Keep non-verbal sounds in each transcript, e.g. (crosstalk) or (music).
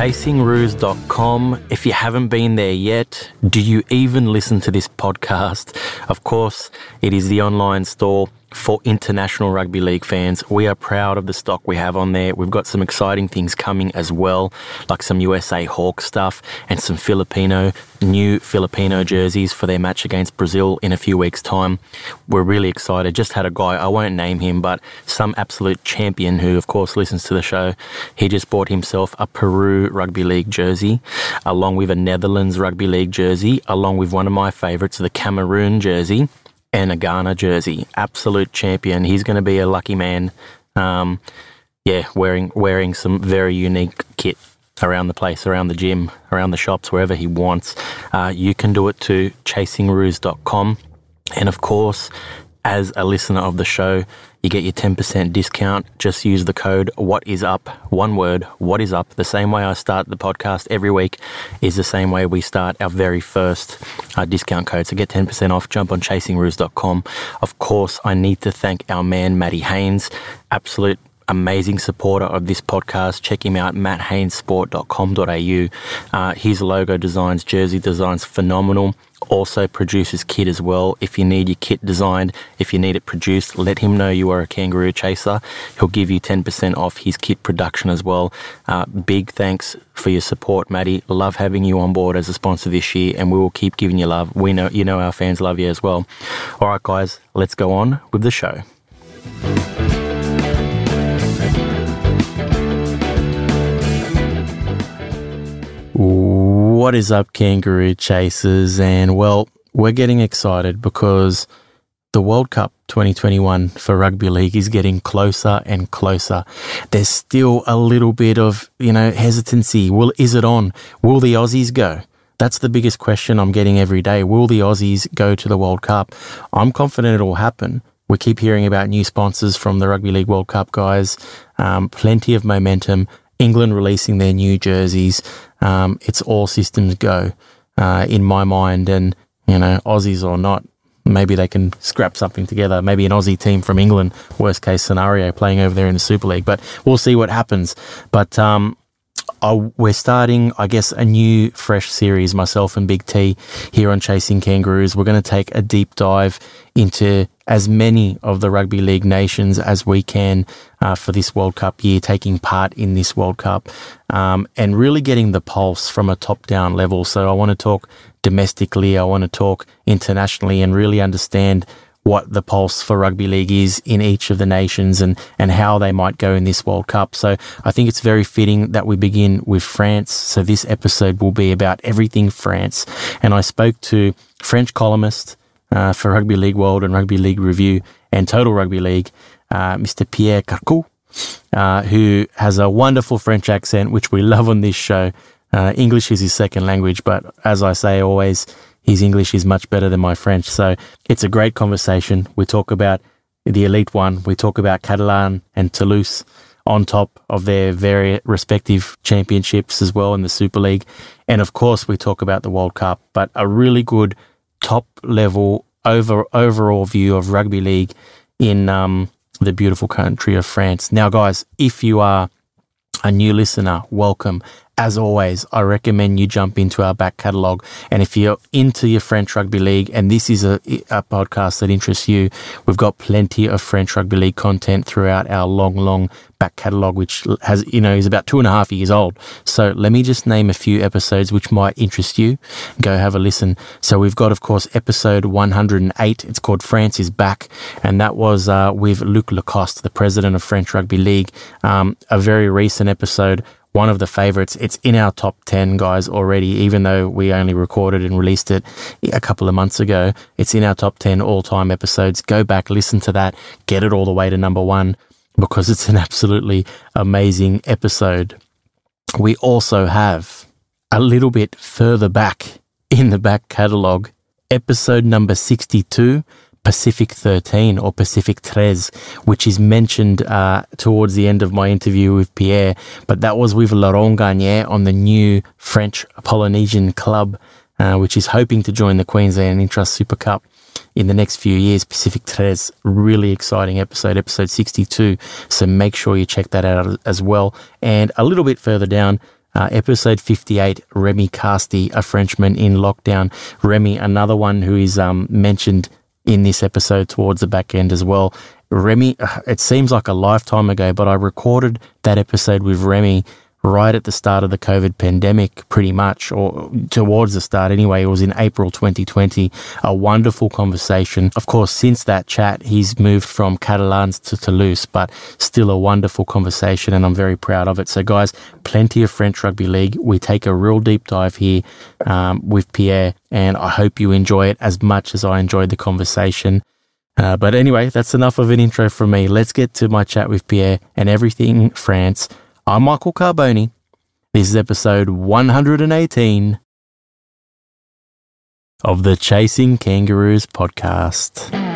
chasingroos.com. If you haven't been there yet, do you even listen to this podcast? Of course, it is the online store for international rugby league fans. We are proud of the stock we have on there. We've got some exciting things coming as well, like some USA Hawk stuff and some Filipino, new Filipino jerseys for their match against Brazil in a few weeks' time. We're really excited. Just had a guy, I won't name him, but some absolute champion who, of course, listens to the show. He just bought himself a Peru Rugby League jersey, along with a Netherlands Rugby League jersey, along with one of my favourites, the Cameroon jersey and a Ghana jersey. Absolute champion. He's going to be a lucky man. Um, yeah, wearing wearing some very unique kit around the place, around the gym, around the shops, wherever he wants. Uh, you can do it to chasingroos.com. And of course, as a listener of the show, you get your 10% discount. Just use the code What Is Up, one word, What Is Up. The same way I start the podcast every week is the same way we start our very first uh, discount code. So get 10% off. Jump on chasingroos.com. Of course, I need to thank our man, Matty Haines, absolute amazing supporter of this podcast. Check him out, matthainessport.com.au. Uh, his logo designs, jersey designs, phenomenal. Also produces kit as well. If you need your kit designed, if you need it produced, let him know you are a kangaroo chaser. He'll give you 10% off his kit production as well. Uh, big thanks for your support, Matty. Love having you on board as a sponsor this year, and we will keep giving you love. We know you know our fans love you as well. All right, guys, let's go on with the show. What is up, kangaroo chasers? And well, we're getting excited because the World Cup 2021 for rugby league is getting closer and closer. There's still a little bit of, you know, hesitancy. Will is it on? Will the Aussies go? That's the biggest question I'm getting every day. Will the Aussies go to the World Cup? I'm confident it will happen. We keep hearing about new sponsors from the Rugby League World Cup guys. Um, plenty of momentum. England releasing their new jerseys. Um, it's all systems go uh, in my mind. And, you know, Aussies or not, maybe they can scrap something together. Maybe an Aussie team from England, worst case scenario, playing over there in the Super League. But we'll see what happens. But um, I, we're starting, I guess, a new fresh series, myself and Big T here on Chasing Kangaroos. We're going to take a deep dive into as many of the rugby league nations as we can uh, for this World Cup year, taking part in this World Cup, um, and really getting the pulse from a top down level. So I want to talk domestically, I want to talk internationally, and really understand what the pulse for rugby league is in each of the nations and, and how they might go in this World Cup. So I think it's very fitting that we begin with France. So this episode will be about everything France. And I spoke to French columnist uh, for Rugby League World and Rugby League Review and Total Rugby League, uh, Mr. Pierre Carcau, uh, who has a wonderful French accent, which we love on this show. Uh, English is his second language, but as I say always, his English is much better than my French. So it's a great conversation. We talk about the Elite One, we talk about Catalan and Toulouse on top of their very respective championships as well in the Super League. And of course, we talk about the World Cup, but a really good top level over overall view of rugby league in um, the beautiful country of France. Now, guys, if you are a new listener, welcome. As always, I recommend you jump into our back catalogue. And if you're into your French Rugby League and this is a, a podcast that interests you, we've got plenty of French Rugby League content throughout our long, long back catalogue, which has, you know, is about two and a half years old. So let me just name a few episodes which might interest you. Go have a listen. So we've got, of course, episode 108. It's called France is Back. And that was uh, with Luc Lacoste, the president of French Rugby League. Um, a very recent episode one of the favorites. It's in our top 10, guys, already, even though we only recorded and released it a couple of months ago. It's in our top 10 all time episodes. Go back, listen to that, get it all the way to number one because it's an absolutely amazing episode. We also have a little bit further back in the back catalogue, episode number 62 Pacific 13 or Pacific 13, which is mentioned uh, towards the end of my interview with Pierre. But that was with Laurent Garnier on the new French Polynesian club, uh, which is hoping to join the Queensland Intrust Super Cup in the next few years. Pacific 13, really exciting episode, episode 62. So make sure you check that out as well. And a little bit further down, Uh, episode 58, Remy Casty, a Frenchman in lockdown. Remy, another one who is um, mentioned in this episode towards the back end as well. Remy, (sighs) it seems like a lifetime ago, but I recorded that episode with Remy right at the start of the COVID pandemic, pretty much, or towards the start anyway. It was in April 2020. A wonderful conversation. Of course, since that chat, he's moved from Catalans to Toulouse, but still a wonderful conversation, and I'm very proud of it. So, guys, plenty of French Rugby League. We take a real deep dive here um, with Pierre, and I hope you enjoy it as much as I enjoyed the conversation. Uh, but anyway, that's enough of an intro from me. Let's get to my chat with Pierre and everything France I'm Michael Carbone. This is episode 118 of the Chasing Kangaroos podcast.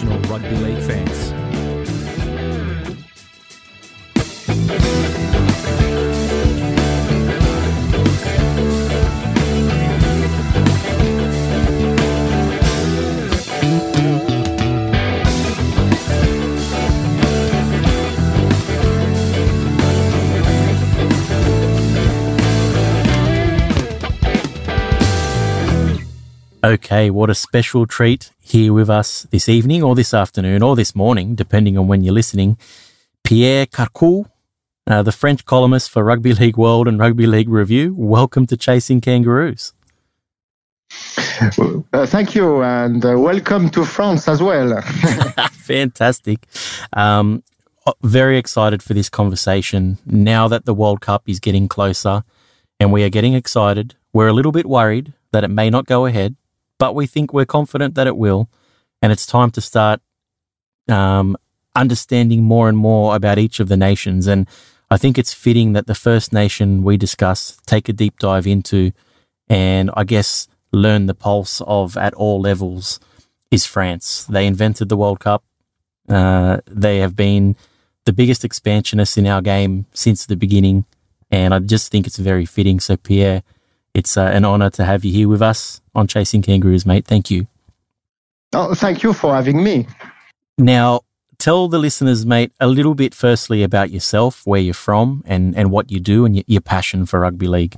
For rugby league fans. Okay, what a special treat here with us this evening or this afternoon or this morning, depending on when you're listening. Pierre Carcau, uh, the French columnist for Rugby League World and Rugby League Review. Welcome to Chasing Kangaroos. Uh, thank you, and uh, welcome to France as well. (laughs) (laughs) Fantastic. Um, uh, very excited for this conversation now that the World Cup is getting closer and we are getting excited. We're a little bit worried that it may not go ahead but we think we're confident that it will. And it's time to start um, understanding more and more about each of the nations. And I think it's fitting that the first nation we discuss take a deep dive into and I guess learn the pulse of at all levels is France. They invented the World Cup. Uh, they have been the biggest expansionists in our game since the beginning. And I just think it's very fitting. So, Pierre, it's uh, an honor to have you here with us on Chasing Kangaroos, mate. Thank you. Oh, thank you for having me. Now, tell the listeners, mate, a little bit firstly about yourself, where you're from, and, and what you do, and your, your passion for rugby league.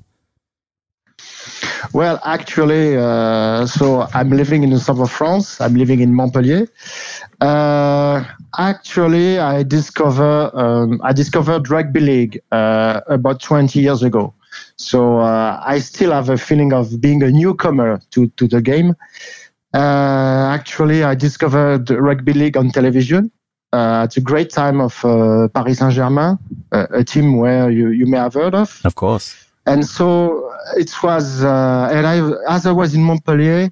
Well, actually, uh, so I'm living in the south of France. I'm living in Montpellier. Uh, actually, I discover um, I discovered rugby league uh, about 20 years ago. So uh, I still have a feeling of being a newcomer to, to the game. Uh, actually, I discovered rugby league on television. Uh, it's a great time of uh, Paris Saint Germain, a team where you, you may have heard of. Of course. And so it was, uh, and I, as I was in Montpellier,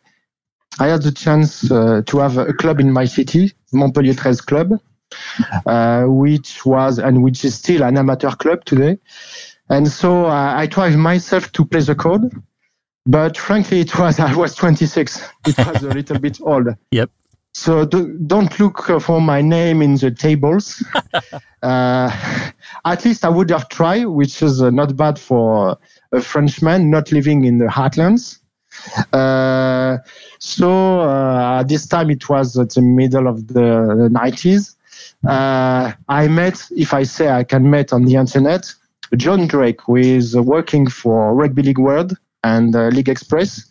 I had the chance uh, to have a club in my city, Montpellier 13 Club, which was and which is still an amateur club today. And so uh, I tried myself to play the code, but frankly, it was (laughs) I was 26. It was a little bit (laughs) old. Yep. So do, not look for my name in the tables. (laughs) uh, at least I would have tried, which is uh, not bad for a Frenchman not living in the heartlands. Uh, so uh, this time it was at the middle of the 90s. Uh, I met, if I say I can met on the internet, John Drake, who is working for Rugby League World and uh, League Express.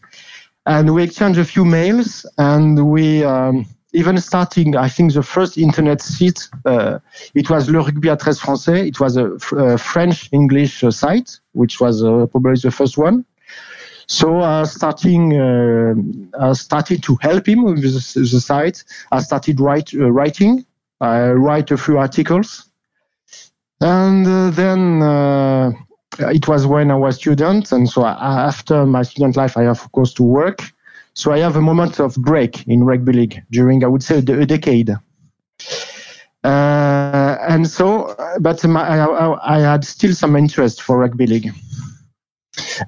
And we exchanged a few mails and we um, even starting, I think the first internet site, uh, it was Le Rugby à 13 Français. It was a, a French English uh, site, which was uh, probably the first one. So uh, starting, uh, I started to help him with the, the site. I started write, uh, writing. I write a few articles and uh, then uh, it was when I was student, and so I, after my student life, I have of course to work. So I have a moment of break in rugby league during, I would say, a decade. Uh, and so, but my, I, I, had still some interest for rugby league.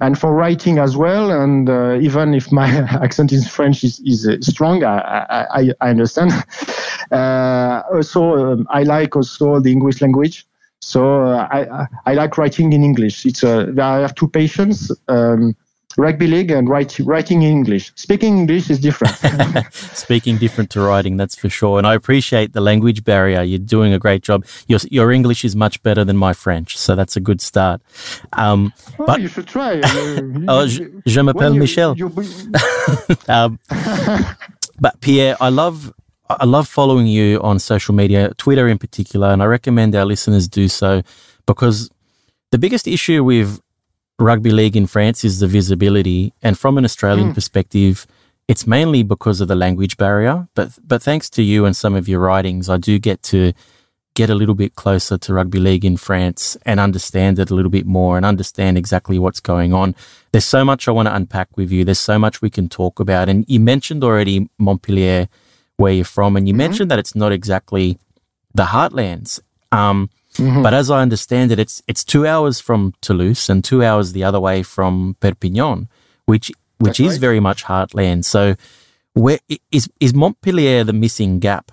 and for writing as well. And uh, even if my (laughs) accent in French is, is uh, strong, I, I, I understand. (laughs) Uh, also, um, I like also the English language. So uh, I, I like writing in English. It's a, I have two patients. Um, rugby league and write, writing in English. Speaking English is different. (laughs) Speaking different to writing, that's for sure. And I appreciate the language barrier. You're doing a great job. Your, your English is much better than my French, so that's a good start. Um, oh, but you should try. (laughs) oh, je, je m'appelle Michel. You, (laughs) um, but Pierre, I love I love following you on social media, Twitter in particular, and I recommend our listeners do so because the biggest issue with rugby league in France is the visibility. And from an Australian mm. perspective, it's mainly because of the language barrier. But but thanks to you and some of your writings, I do get to get a little bit closer to rugby league in France and understand it a little bit more and understand exactly what's going on. There's so much I want to unpack with you. There's so much we can talk about. And you mentioned already Montpellier, where you're from, and you mm-hmm. mentioned that it's not exactly the heartlands. Um, Mm-hmm. But as I understand it, it's it's two hours from Toulouse and two hours the other way from Perpignan, which which That's is right. very much heartland. So, where is is Montpellier the missing gap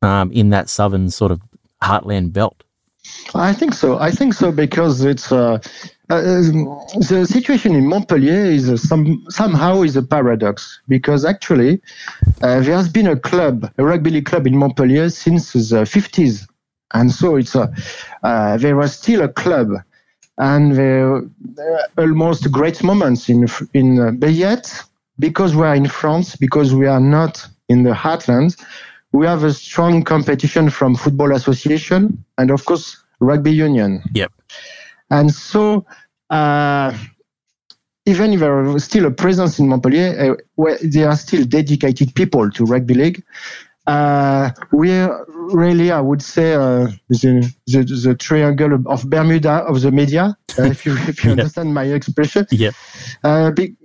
um, in that southern sort of heartland belt? I think so. I think so because it's uh, uh, the situation in Montpellier is uh, some somehow is a paradox because actually uh, there has been a club, a rugby club in Montpellier since the 50s. And so it's a, uh, there was still a club, and there almost great moments in in. Uh, but yet, because we are in France, because we are not in the heartlands, we have a strong competition from football association and of course rugby union. Yep. And so. Uh, even if there is still a presence in Montpellier, uh, where there are still dedicated people to rugby league, uh, we're really, I would say, uh, the, the, the triangle of Bermuda of the media, uh, if you if you (laughs) yeah. understand my expression. Yeah. Uh, be,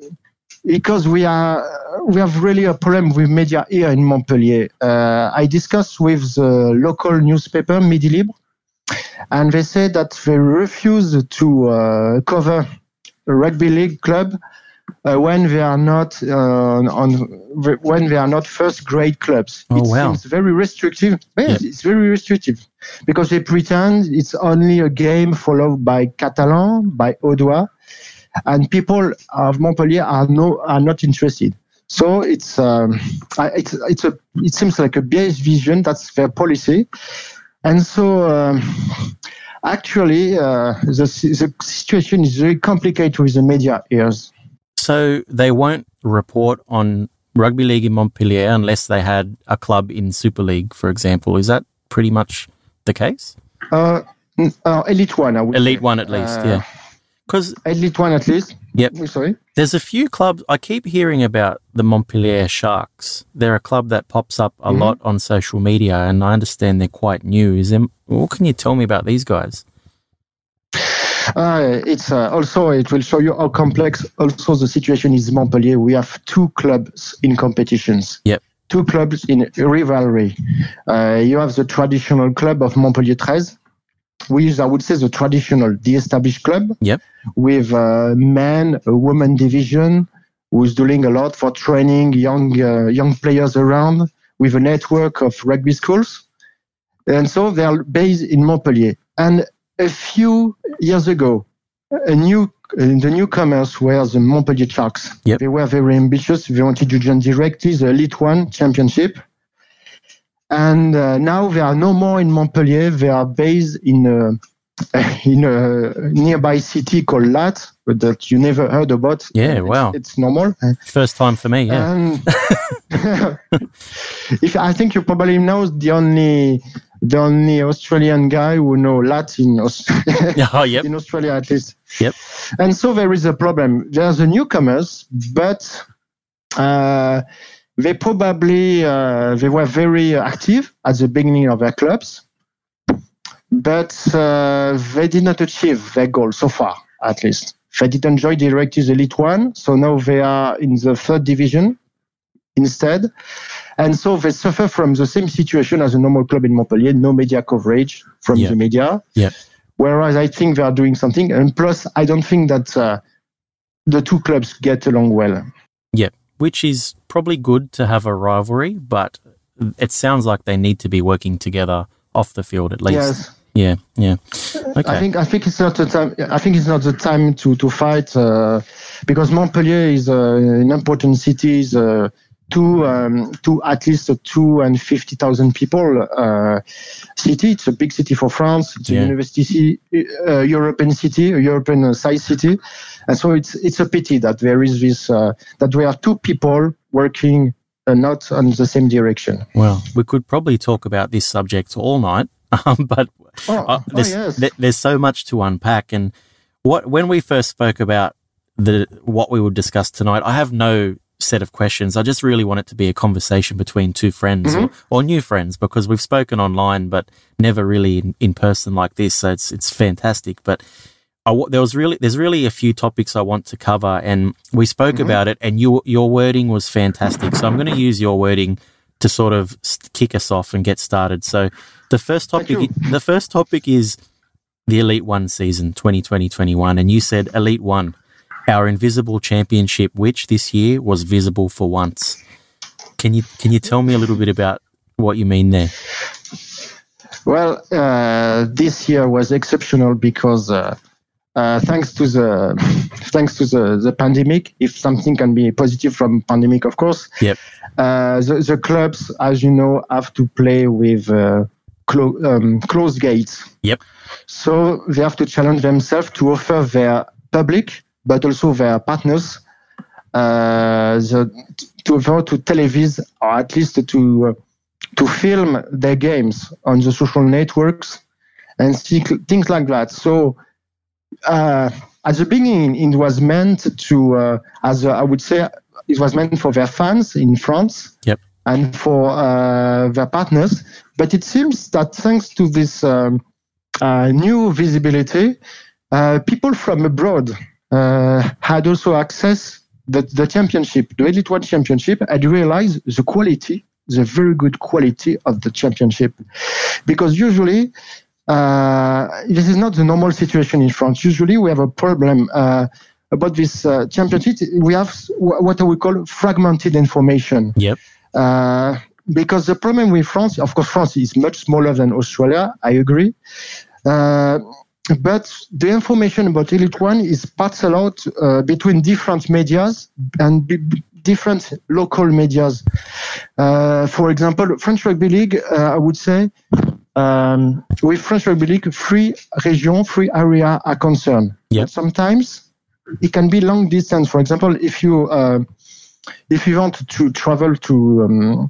because we are we have really a problem with media here in Montpellier. Uh, I discussed with the local newspaper Midi Libre, and they say that they refuse to uh, cover a rugby league club uh, when they are not uh, on when they are not first grade clubs. Oh, it wow. seems very restrictive. Yes, yep. it's very restrictive because they pretend it's only a game followed by Catalan, by Audois, and people of Montpellier are no are not interested. So it's um, it's it's a it seems like a biased vision. That's their policy, and so. Um, actually, uh, the, the situation is very complicated with the media here. So they won't report on rugby league in Montpellier unless they had a club in Super League, for example. Is that pretty much the case? Uh, uh, Elite One, I would Elite say. One at least, uh, yeah. Because Elite One at least. Yep. Sorry. There's a few clubs. I keep hearing about the Montpellier Sharks. They're a club that pops up a mm-hmm. lot on social media, and I understand they're quite new. Is them? What can you tell me about these guys? Uh, it's uh, also it will show you how complex also the situation is Montpellier. We have two clubs in competitions. Yep. Two clubs in rivalry. Uh, you have the traditional club of Montpellier 13, which is, I would say, the traditional, the established club. Yep. With a men, a woman division, who's doing a lot for training young uh, young players around with a network of rugby schools. And so they are based in Montpellier. And a few years ago, a new uh, the newcomers were the Montpellier Sharks. Yep. They were very ambitious. They wanted to join directly the Elite One Championship. And uh, now they are no more in Montpellier. They are based in a, (laughs) in a nearby city called Lattes, but that you never heard about. Yeah, it's, wow. It's normal. First time for me, yeah. Um, (laughs) (laughs) if I think you probably know the only the only Australian guy who know Latin oh, yep. in Australia at least. Yep. And so there is a problem. There's the newcomers, but uh, they probably uh, they were very active at the beginning of their clubs, but uh, they did not achieve their goal so far, at least. They didn't join directly the Elite One, so now they are in the third division instead. And so they suffer from the same situation as a normal club in Montpellier, no media coverage from yeah. the media. Yeah. Whereas I think they are doing something. And plus, I don't think that uh, the two clubs get along well. Yep, which is probably good to have a rivalry, but it sounds like they need to be working together off the field at least. Yes. Yeah, yeah. Okay. I think I think it's not the time. I think it's not the time to to fight uh, because Montpellier is uh, an important city. Is, uh, two um, two at least a two and fifty thousand people uh, city. It's a big city for France. It's Yeah. a university, uh, European city, a European uh, size city, and so it's it's a pity that there is this uh, that we are two people working uh, not on the same direction. well, we could probably talk about this subject all night, (laughs) um, but Oh, uh, oh, there's, yes. th- there's so much to unpack. And what when we first spoke about the what we would discuss tonight, I have no set of questions. I just really want it to be a conversation between two friends or, mm-hmm. or new friends because we've spoken online, but never really in, in person like this. So it's it's fantastic. But I w- there was really there's really a few topics I want to cover, and we spoke mm-hmm. about it, and your your wording was fantastic. So I'm going to use your wording to sort of kick us off and get started. So the first topic the first topic is the Elite One season 2020-21, and you said Elite One, our invisible championship, which this year was visible for once. Can you can you tell me a little bit about what you mean there? Well, uh, this year was exceptional because uh, uh, thanks to the (laughs) thanks to the, the pandemic, if something can be positive from pandemic, of course, Yep. uh, the, the clubs, as you know, have to play with uh, clo- um, closed gates. Yep. So they have to challenge themselves to offer their public, but also their partners, uh, the, to to televise or at least to uh, to film their games on the social networks and thi- things like that. So uh, at the beginning, it was meant to, uh, as a, I would say, it was meant for their fans in France Yep. and for uh, their partners. But it seems that thanks to this um, uh, new visibility, uh, people from abroad uh, had also access the, the championship, the Elite One championship, and realized the quality, the very good quality of the championship. Because usually, uh, this is not the normal situation in France. Usually, we have a problem uh, about this uh, championship. We have wh- what we call fragmented information. Yep. Uh, because the problem with France, of course, France is much smaller than Australia. I agree. Uh, but the information about Elite One is parceled out uh, between different medias and b- different local medias. Uh, for example, French Rugby League, uh, I would say, um, with French Rugby League, three region, three area are concerned. Yep. But sometimes it can be long distance. For example, if you uh, if you want to travel to, um,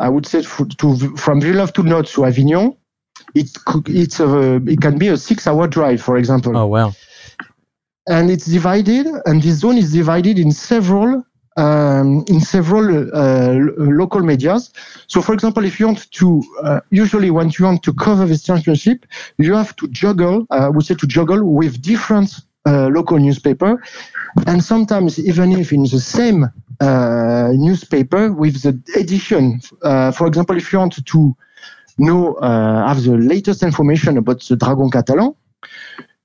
I would say to, from Villeneuve to Notts to Avignon, it could, it's a, it can be a six-hour drive, for example. Oh wow. and it's divided and this zone is divided in several um, in several uh, local medias. So for example if you want to uh, usually when you want to cover this championship you have to juggle uh, i would say to juggle with different uh, local newspaper. And sometimes even if in the same uh, newspaper with the edition uh, for example if you want to know uh, have the latest information about the dragon catalan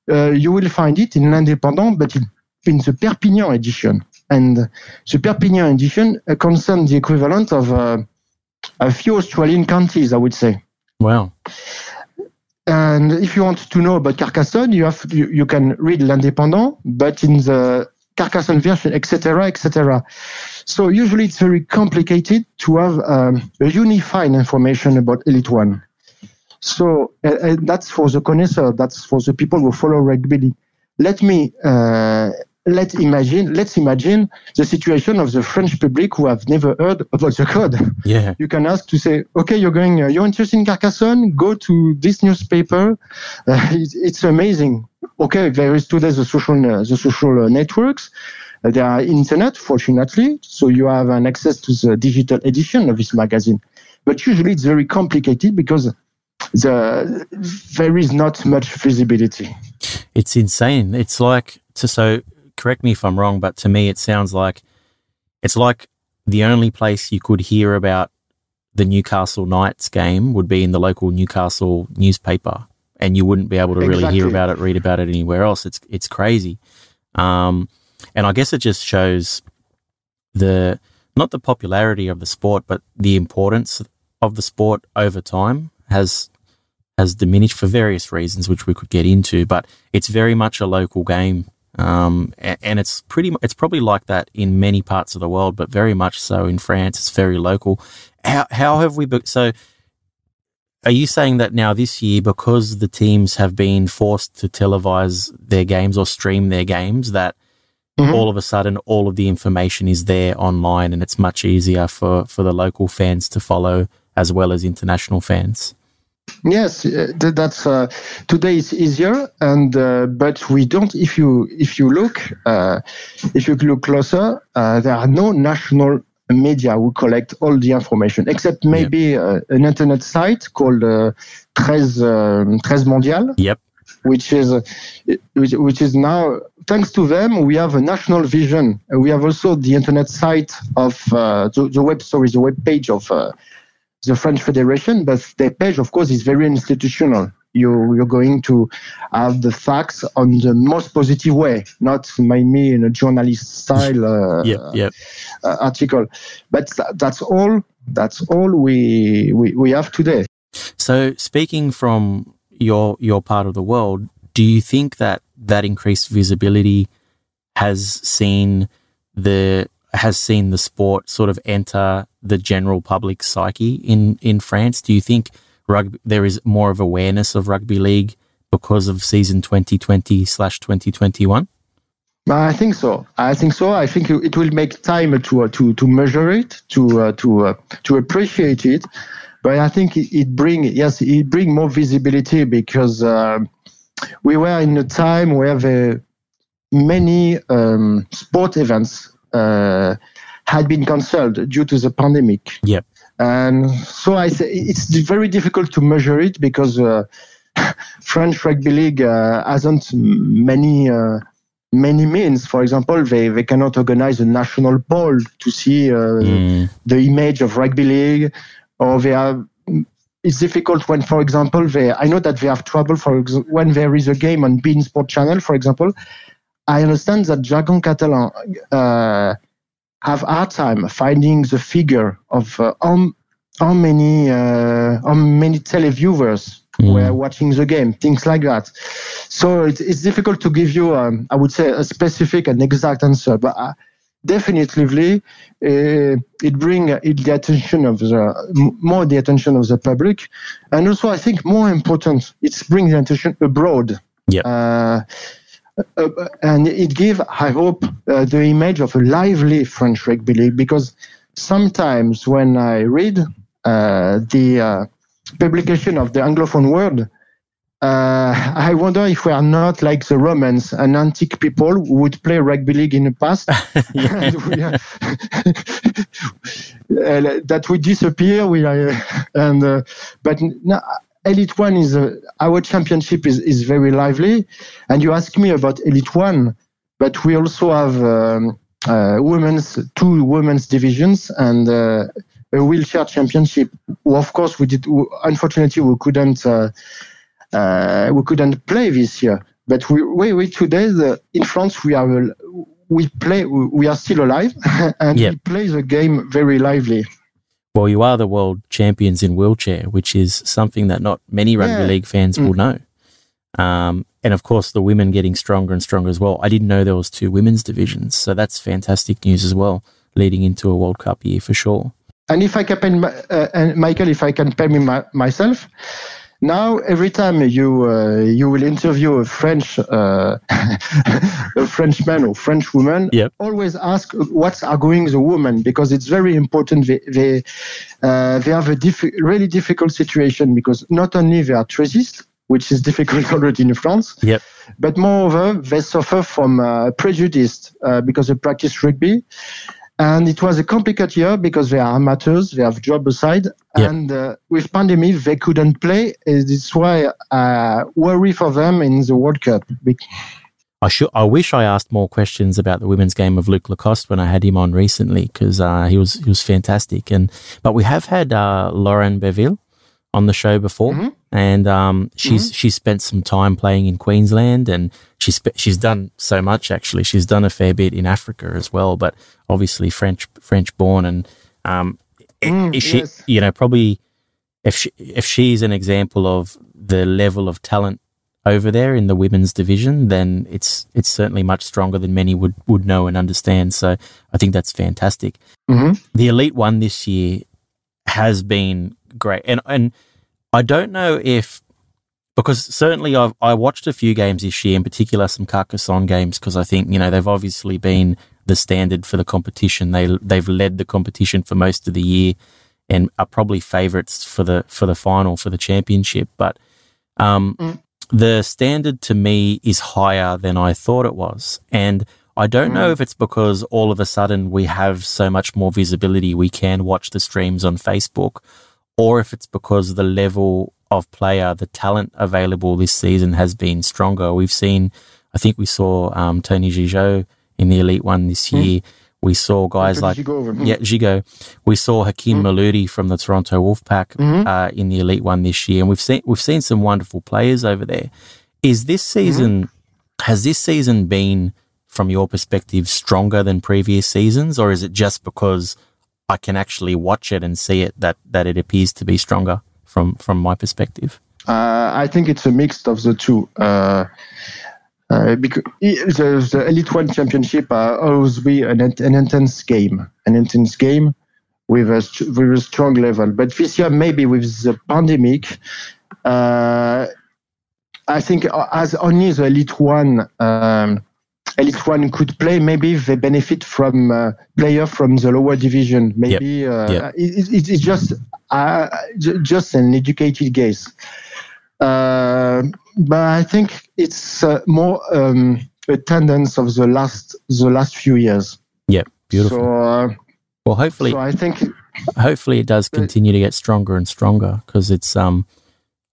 uh, you will find it in l'Indépendant, but in, the Perpignan edition. And the Perpignan edition uh, concerns the equivalent of a few Australian counties, I would say. Wow. And if you want to know about Carcassonne, you have you, you can read l'Indépendant, but in the Carcassonne version, etc., etc. So usually it's very complicated to have um, a unified information about Elite One. So uh, that's for the connoisseur. That's for the people who follow rugby. Let me uh, let imagine. Let's imagine the situation of the French public who have never heard about the code Yeah. you can ask to say, okay, you're going, uh, you're interested in Carcassonne, go to this newspaper. Uh, it's, it's amazing. Okay, there is today the social, uh, the social uh, networks. Uh, there are internet, fortunately, so you have an access to the digital edition of this magazine. But usually it's very complicated because the there is not much visibility. It's insane. It's like to so correct me if I'm wrong, but to me it sounds like it's like the only place you could hear about the Newcastle Knights game would be in the local Newcastle newspaper, and you wouldn't be able to really hear about it, read about it anywhere else. It's it's crazy. Um, And I guess it just shows the not the popularity of the sport, but the importance of the sport over time has has diminished for various reasons, which we could get into. But it's very much a local game, um, and, and, it's pretty. It's probably like that in many parts of the world, but very much so in France. It's very local. How how have we? So, are you saying that now this year, because the teams have been forced to televise their games or stream their games, that mm-hmm. all of a sudden all of the information is there online, and it's much easier for for the local fans to follow as well as international fans? Yes, uh, that's uh, today is easier, and uh, but we don't. If you if you look uh, if you look closer, uh, there are no national media who collect all the information, except maybe yep. Uh, an internet site called uh, 13, um, Mondial. Yep. Which is which, which is now thanks to them we have a national vision. We have also the internet site of the, the web sorry the web page of the French Federation, but their page, of course, is very institutional. You, you're going to have the facts on the most positive way, not maybe in a journalist style uh, yep, yep. Uh, article. But th- that's all. That's all we, we we have today. So, speaking from your your part of the world, do you think that that increased visibility has seen the has seen the sport sort of enter the general public psyche in, in France? Do you think rugby, there is more of awareness of rugby league because of season 2020 slash 2021? I think so. I think so. I think it will make time to uh, to to measure it, to uh, to uh, to appreciate it. But I think it, it bring yes, it bring more visibility because uh, we were in a time where the many um, sport events uh, had been cancelled due to the pandemic. Yep. And so I say it's very difficult to measure it because uh, (laughs) French rugby league uh, hasn't many uh, many means. For example, they, they cannot organize a national poll to see uh, mm. the image of rugby league, or they are. It's difficult when, for example, they. I know that they have trouble for when there is a game on beIN Sport Channel, for example. I understand that Dragon Catalan uh, have hard time finding the figure of uh, how, how many uh, how many televiewers mm. were watching the game, things like that. So it's, it's difficult to give you, um, I would say, a specific and exact answer, but. Uh, definitely uh, it bring it the attention of the more the attention of the public and also i think more important it's bring the attention abroad yeah uh, uh, and it gives, I hope, uh, the image of a lively French rugby league because sometimes when I read uh, the uh, publication of the Anglophone world, uh, (laughs) I wonder if we are not like the Romans, an antique people who would play rugby league in the past, (laughs) (laughs) that would disappear. We are, and but Elite One is uh, our championship is, is very lively, and you ask me about Elite One, but we also have um, uh, women's two women's divisions and uh, a wheelchair championship. Of course, we did. Unfortunately, we couldn't uh, uh, we couldn't play this year. But we, we, we today the, in France we are we play we are still alive (laughs) and yep. we play the game very lively. Well, you are the world champions in wheelchair, which is something that not many rugby yeah. league fans mm. will know. Um, and of course, the women getting stronger and stronger as well. I didn't know there was two women's divisions, so that's fantastic news as well, leading into a World Cup year for sure. And if I can, uh, and Michael, if I can permit my, myself, now, every time you uh, you will interview a French uh, (laughs) a Frenchman or French woman, yep. always ask what's going the woman because it's very important. They they, uh, they have a diff- really difficult situation because not only they are treizistes, which is (laughs) difficult already in France. Yep. But moreover, they suffer from uh, prejudice uh, because they practice rugby. And it was a complicated year because they are amateurs, they have job aside, and uh, with pandemic they couldn't play. It's why I worry for them in the World Cup. I should. I wish I asked more questions about the women's game of Luc Lacoste when I had him on recently because uh, he was he was fantastic. And but we have had uh, Lauren Biville on the show before, mm-hmm. And um, she's mm-hmm. she's spent some time playing in Queensland, and she's she's done so much actually. She's done a fair bit in Africa as well, but obviously French French born, and um, mm, she yes. you know probably if she if she's an example of the level of talent over there in the women's division, then it's it's certainly much stronger than many would would know and understand. So I think that's fantastic. Mm-hmm. The elite one this year has been great, and and I don't know if because certainly I've I watched a few games this year, in particular some Carcassonne games, because I think you know they've obviously been the standard for the competition. They they've led the competition for most of the year, and are probably favourites for the for the final for the championship. But um, mm. the standard to me is higher than I thought it was, and I don't mm. know if it's because all of a sudden we have so much more visibility. We can watch the streams on Facebook or if it's because the level of player, the talent available this season has been stronger. We've seen, I think we saw um, Tony Gigot in the Elite One this hmm. year. Mm. We saw guys like Gigot, yeah, Gigot. We saw Hakim mm. Miloudi from the Toronto Wolfpack mm-hmm. uh, in the Elite One this year, and we've seen we've seen some wonderful players over there. Is this mm-hmm. season mm-hmm. has this season been, from your perspective, stronger than previous seasons, or is it just because I can actually watch it and see it that that it appears to be stronger from from my perspective. Uh, I think it's a mix of the two. Uh, uh, because the, the, Elite One Championship uh, always be an, an intense game, an intense game with a with a strong level. But this year, maybe with the pandemic, uh, I think as only the Elite One. Um, Elite One could play, maybe they benefit from uh, player from the lower division. Maybe yep. Uh, yep. It, it, it's just uh, just an educated guess. Uh, but I think it's uh, more um, a tendency of the last the last few years. Yeah, beautiful. So, uh, well, hopefully, so I think hopefully it does continue to get stronger and stronger because it's um,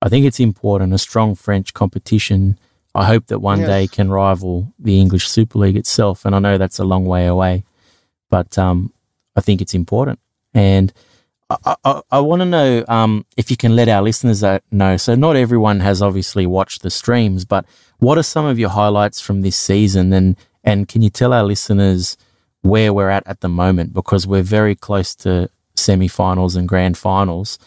I think it's important. A strong French competition I hope that one yes. day can rival the English Super League itself. And I know that's a long way away, but um, I think it's important. And I, I, I want to know um, if you can let our listeners know. So, not everyone has obviously watched the streams, but what are some of your highlights from this season? And, and can you tell our listeners where we're at at the moment? Because we're very close to semi finals and grand finals.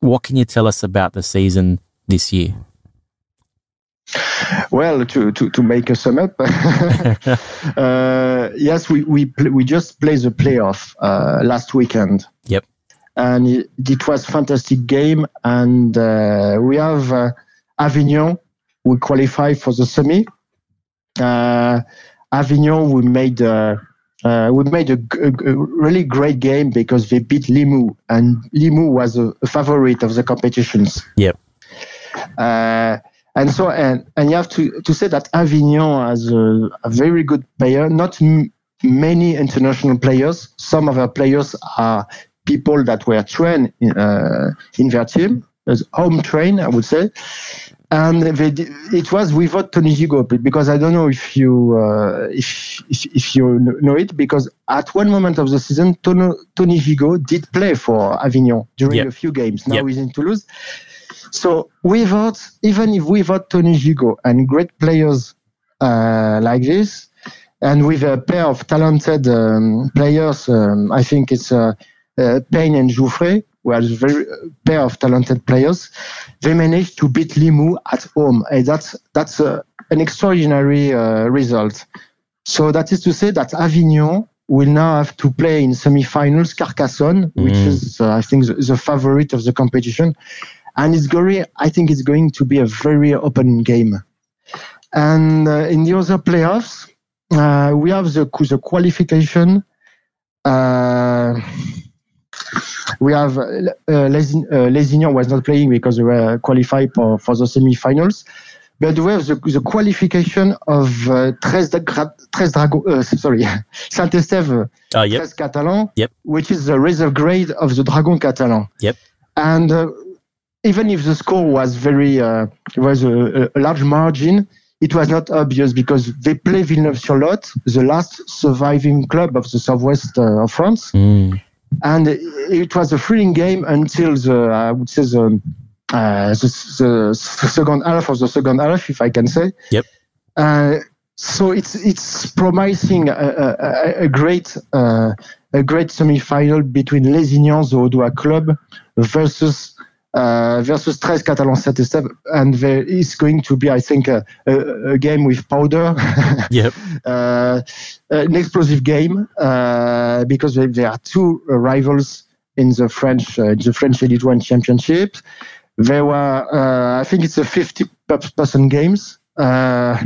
What can you tell us about the season this year? Well, to, to, to make a sum up, (laughs) uh, yes, we we we just played the playoff uh, last weekend. Yep, and it, it was fantastic game, and uh, we have uh, Avignon. We qualify for the semi. Uh, Avignon, we made. Uh, we made a, a, a, really great game because they beat Limoux, and Limoux was a, a favorite of the competitions. Yep and so and and you have to to say that Avignon has a, a very good player. Not m- many international players. Some of our players are people that were trained in, uh, in their team, as home trained, I would say. And they, it was without Tony Gigot because I don't know if you uh, if, if, if you know it because at one moment of the season Tony, Tony Gigot did play for Avignon during yep. a few games. Now yep. he's in Toulouse, so without, even if without Tony Gigot and great players uh, like this, and with a pair of talented um, players, um, I think it's uh, uh, Payne and Jouffret, who are very uh, pair of talented players. They managed to beat Limoux at home, and that's that's uh, an extraordinary uh, result. So that is to say that Avignon will now have to play in semi-finals Carcassonne, which mm. is I think the, the favorite of the competition and it's going. I think it's going to be a very open game. And uh, in the other playoffs, uh, we have the the qualification. Uh, we have uh, uh Lézignan was not playing because they were qualified for, for the semi-finals. But we have the, the qualification of uh, Tres, Tres Dragon, uh, sorry, (laughs) Saint-Estève, uh, yep. Tres Catalan, yep. which is the reserve grade of the Dragon Catalan. Yep. And uh, even if the score was very uh, was a, a, large margin, it was not obvious because they play Villeneuve-sur-Lot, the last surviving club of the southwest uh, of France, mm. and it was a thrilling game until the I would say the uh, the, the, second half or the second half, if I can say. Yep. Uh, so it's it's promising a, a, a great uh, a great semi-final between Lézignan, the Audois club, versus uh, versus 13 Catalan Step, and there is going to be, I think, a, a, a game with powder. (laughs) yep. Uh, an explosive game uh, because there are two rivals in the French uh, the French Elite One Championship. There were, uh, I think, it's a 50 person games. Uh,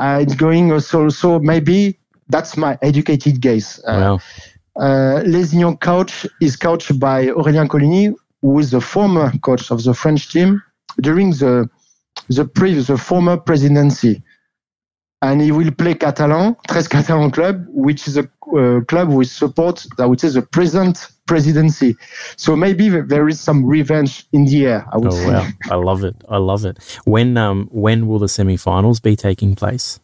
it's going also, so maybe that's my educated guess. wow. Uh, coach is coached by Aurélien Cologni, who is the former coach of the French team during the the previous the former presidency. And he will play Catalan, Tres Catalan Club, which is a uh, club with support, I would say, the present presidency. So maybe there is some revenge in the air. I would oh, say. wow. I love it. I love it. When um when will the semi-finals be taking place?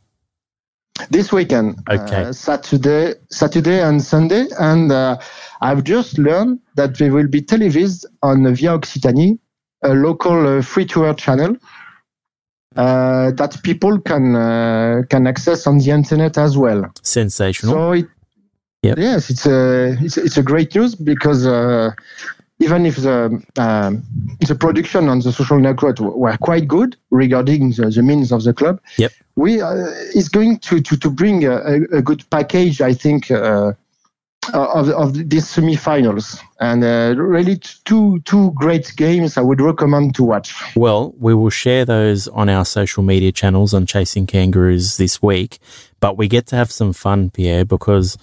This weekend. Okay. Uh, Saturday, Saturday and Sunday, and uh, I've just learned that they will be televised on Via Occitanie, a local uh, free-to-air channel. Uh, that people can uh, can access on the internet as well. Sensational. So it, Yep. yes, it's a it's, it's a great news because uh, even if the um, the production on the social network were quite good regarding the, the means of the club, Yep. we uh, is going to to to bring a, a good package, I think. Uh, of, of these semi-finals and uh, really two two great games I would recommend to watch. Well, we will share those on our social media channels on Chasing Kangaroos this week. But we get to have some fun, Pierre, because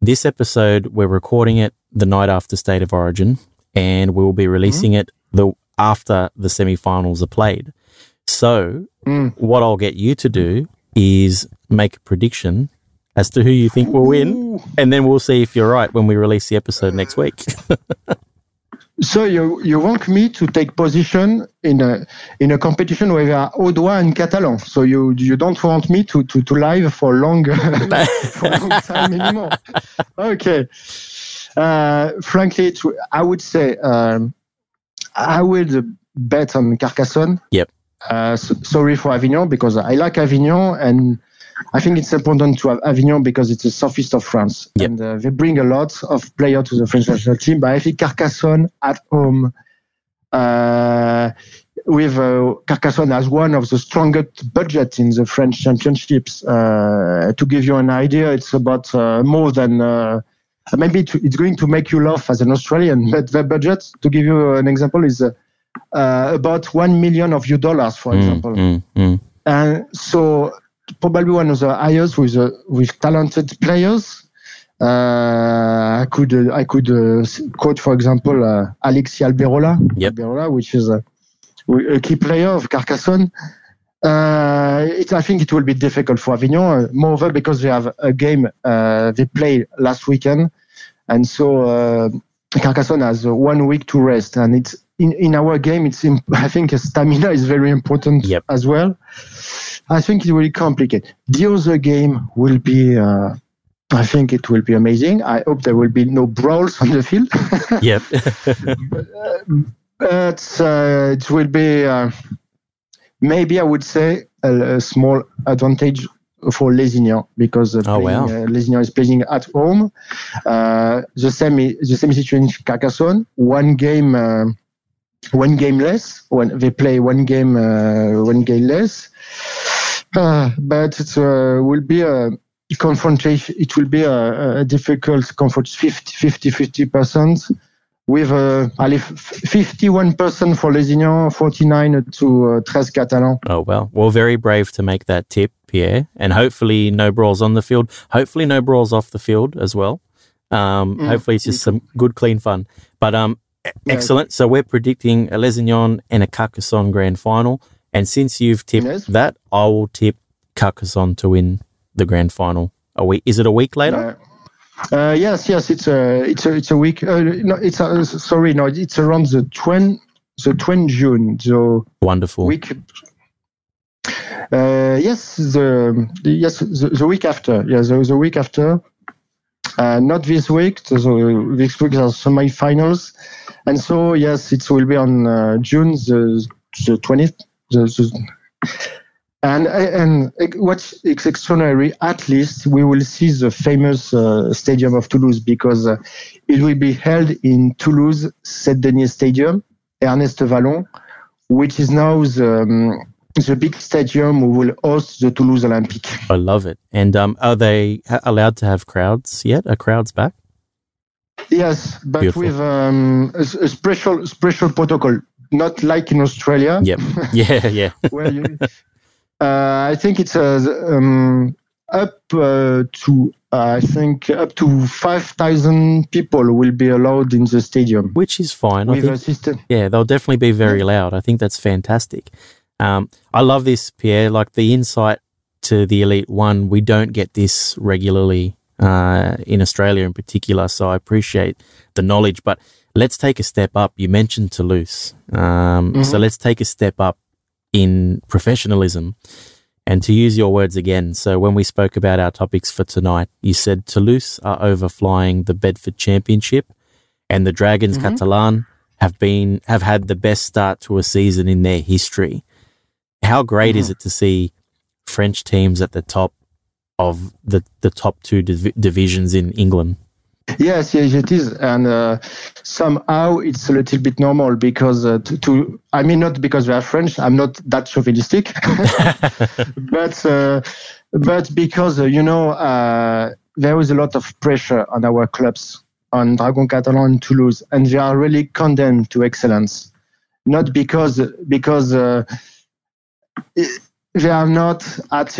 this episode we're recording it the night after State of Origin, and we will be releasing it the after the semi-finals are played. So, Mm. what I'll get you to do is make a prediction as to who you think will win, Ooh. and then we'll see if you're right when we release the episode next week. (laughs) So you you want me to take position in a in a competition where there are Audois and Catalan. So you you don't want me to to, to live for long (laughs) for a long time anymore. (laughs) Okay. Uh, frankly, w- I would say um, I would bet on Carcassonne. Yep. Uh, so, sorry for Avignon because I like Avignon and I think it's important to have Avignon because it's the southeast of France Yep. and uh, they bring a lot of players to the French national team. But I think Carcassonne at home, uh, with uh, Carcassonne as one of the strongest budget in the French championships. Uh, to give you an idea, it's about uh, more than. Uh, Maybe it- it's going to make you laugh as an Australian, (laughs) but the budget, to give you an example, is uh, uh, about one million of U dollars, for Mm, example. mm, mm. And so probably one of the highest with uh, with talented players. Uh, I could uh, I could uh, quote for example uh, Alexis Alberola, Yep. Alberola, which is a, a key player of Carcassonne. Uh, it, I think it will be difficult for Avignon, uh, moreover because they have a game uh, they played last weekend, and so uh, Carcassonne has uh, one week to rest, and it's in, in our game. It's imp- (laughs) I think stamina is very important Yep. as well. I think it will be complicated. The other game will be. Uh, I think it will be amazing. I hope there will be no brawls on the field, (laughs) Yep. (laughs) but uh, it will be uh, maybe I would say a, a small advantage for Lézignan because uh, Oh, playing, wow. uh, Lézignan is playing at home. Uh, the same the same situation in Carcassonne. One game. Uh, one game less when they play one game uh, one game less uh, but it uh, will be a confrontation it will be a, a difficult confront 50 50 50 percent with uh, 51 percent for Lézignan 49 to uh, 13 Catalan Oh, well. Well, very brave to make that tip, Pierre. And hopefully, no brawls on the field. Hopefully, no brawls off the field as well. Um, Mm. Hopefully, it's just some good, clean fun. But um, Yeah. excellent. So, we're predicting a Lézignan and a Carcassonne grand final. And since you've tipped Yes. that, I will tip Carcassonne to win the grand final. A week? Is it a week later? Uh, uh, yes, yes, it's a it's a it's a week. Uh, no, it's a, sorry, no, it's around the 20 the 20 June. So Wonderful. week. Uh, yes, the, yes the, the week after. Yes, the, the week after. Uh, not this week. So the, this week are semi-finals. and so yes, it will be on uh, June the the twentieth. The, the, and and what's extraordinary, at least we will see the famous uh, stadium of Toulouse because uh, it will be held in Toulouse Saint Denis Stadium, Ernest Wallon, which is now the um, the big stadium who will host the Toulouse Olympique. (laughs) I love it. And um, are they allowed to have crowds yet? Are crowds back? Yes, but Beautiful. with um, a, a, special special protocol, not like in Australia. Yep. (laughs) Yeah, yeah. where you, I think it's uh, um, up uh, to I think up to five thousand people will be allowed in the stadium, which is fine. With I think, yeah, they'll definitely be very loud. I think that's fantastic. Um, I love this, Pierre. Like the insight to the Elite One, we don't get this regularly uh, in Australia in particular. So I appreciate the knowledge. But let's take a step up. You mentioned Toulouse. Um, mm-hmm. So let's take a step up in professionalism. And to use your words again, so when we spoke about our topics for tonight, you said Toulouse are overflying the Betfred Championship and the Dragons mm-hmm. Catalan have been have had the best start to a season in their history. How great mm-hmm. is it to see French teams at the top of the, the top two div- divisions in England? Yes, yes, it is, and uh, somehow it's a little bit normal because uh, to, to, I mean, not because we are French. I'm not that chauvinistic, (laughs) but uh, but because uh, you know uh, there is a lot of pressure on our clubs, on Dragon Catalan Toulouse, and they are really condemned to excellence, not because because uh, they are not at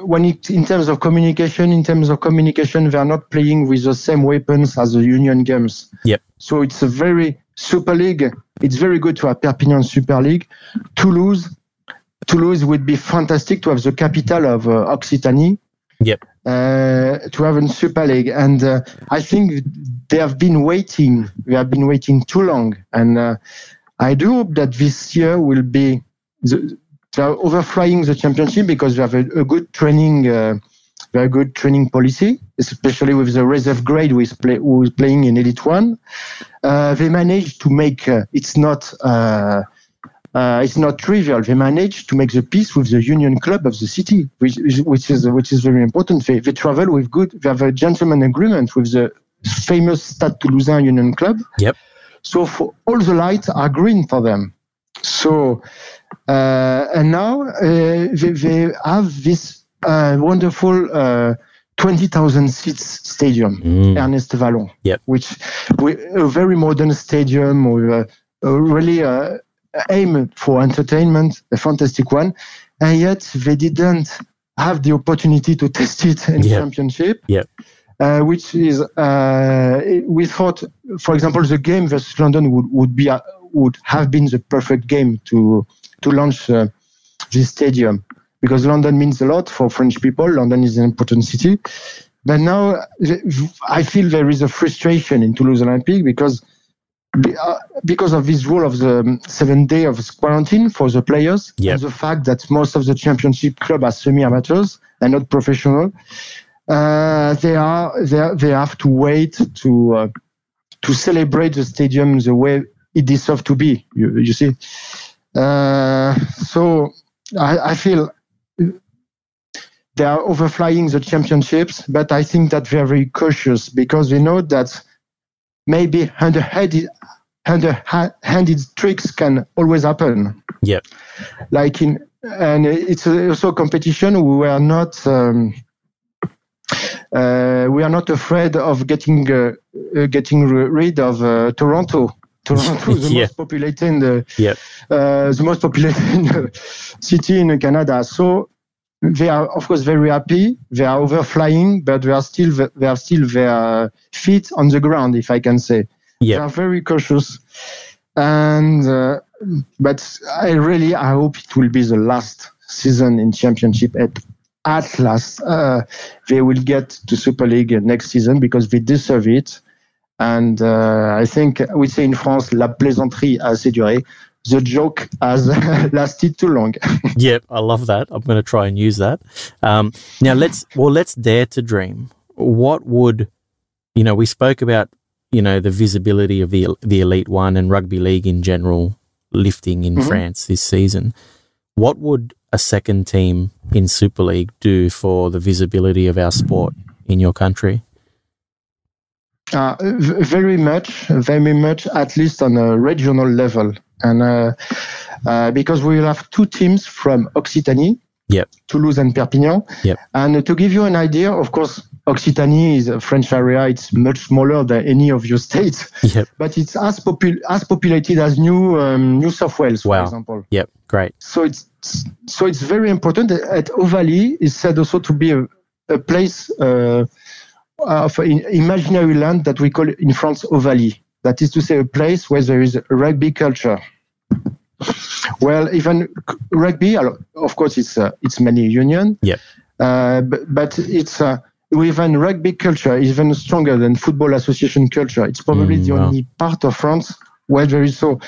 when it in terms of communication, in terms of communication, they are not playing with the same weapons as the Union Games. Yep. So it's a very Super League. It's very good to have Perpignan Super League. Toulouse, Toulouse would be fantastic to have the capital of uh, Occitanie. Yep. Uh, to have a Super League, and uh, I think they have been waiting. They have been waiting too long, and uh, I do hope that this year will be the, they are overflying the championship because they have a, a good training, uh, very good training policy, especially with the reserve grade who is, play, who is playing in Elite One. Uh, they managed to make uh, it's not. Uh, uh, it's not trivial. They managed to make the peace with the union club of the city, which, which is which is very important. They, they travel with good. They have a gentleman agreement with the famous Stade Toulousain Union Club. Yep. So for all the lights are green for them. So and now uh, they, they, have this uh, wonderful 20,000 seats stadium, mm. Ernest Wallon, yep. which we, a very modern stadium with really uh, aim for entertainment, a fantastic one, and yet they didn't have the opportunity to (laughs) test it in yep. championship. Yep. Uh, which is uh, we thought, for example, the game versus London would, would be would have been the perfect game to to launch uh, this stadium because London means a lot for French people. London is an important city. But now I feel there is a frustration in Toulouse Olympique because uh, because of this rule of the um, seven day of quarantine for the players yep. and the fact that most of the championship club are semi-amateurs and not professional, uh, they are they, are, they have to wait to uh, to celebrate the stadium the way it deserves to be. You, you see, uh, so I, I, feel they are overflying the championships, but I think that they're very cautious because they know that maybe underhanded, underhanded tricks can always happen. Yeah. Like in, and it's also a competition. We are not. Um, uh, we are not afraid of getting uh, uh getting rid of uh, Toronto Toronto, (laughs) the yeah. most populated, uh, yeah. uh, the most populated (laughs) city in Canada. So they are, of course, very happy. They are overflying, but they are still they are still their feet on the ground, if I can say. Yeah. They are very cautious, and uh, but I really I hope it will be the last season in championship at at last. Uh, they will get to Super League next season because they deserve it. And uh, I think we say in France, la plaisanterie a assez duré. The joke has (laughs) lasted too long. (laughs) yep, I love that. I'm going to try and use that. Um, now let's well, let's dare to dream. What would you know? We spoke about you know the visibility of the the Elite One and rugby league in general lifting in Mhm. France this season. What would a second team in Super League do for the visibility of our sport in your country? Uh, very much, very much, at least on a regional level. And uh, uh, because we will have two teams from Occitanie, Yep. Toulouse and Perpignan. Yep. And to give you an idea, of course, Occitanie is a French area. It's much smaller than any of your (laughs) states, Yep. but it's as, popul- as populated as New um, New South Wales, for Wow. example. Yep. Great. So it's so it's very important. At Ovalie is said also to be a, a place uh, of an imaginary land that we call in France Ovalie. That is to say, a place where there is rugby culture. Well, even rugby, uh, of course, it's uh, it's many union. Yep. Uh, but, but it's uh, even rugby culture is even stronger than football association culture. It's probably Mm, the wow. only part of France where there is so.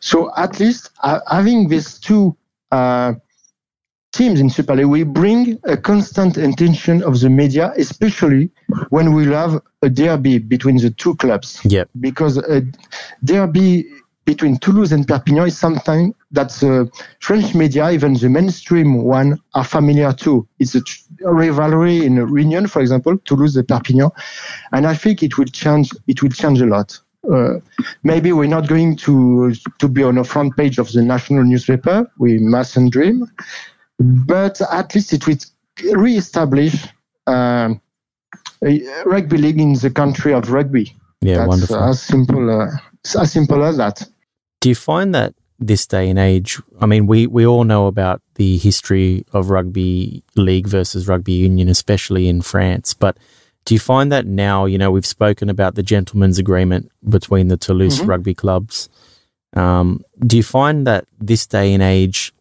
So at least uh, having these two uh, teams in Super League, we bring a constant attention of the media, especially when we have a derby between the two clubs. Yep. Because a derby between Toulouse and Perpignan is something that the French media, even the mainstream one, are familiar to. It's a, a rivalry in Réunion, for example, Toulouse and Perpignan, and I think it will change. It will change a lot. Uh, maybe we're not going to to be on the front page of the national newspaper. We mustn't dream, but at least it would re-establish um, a rugby league in the country of rugby. Yeah. That's wonderful. as simple uh, as simple as that. Do you find that this day and age, I mean, we, we all know about the history of rugby league versus rugby union, especially in France, but do you find that now, you know, we've spoken about the gentleman's agreement between the Toulouse Mhm. rugby clubs. Um, do you find that this day and age,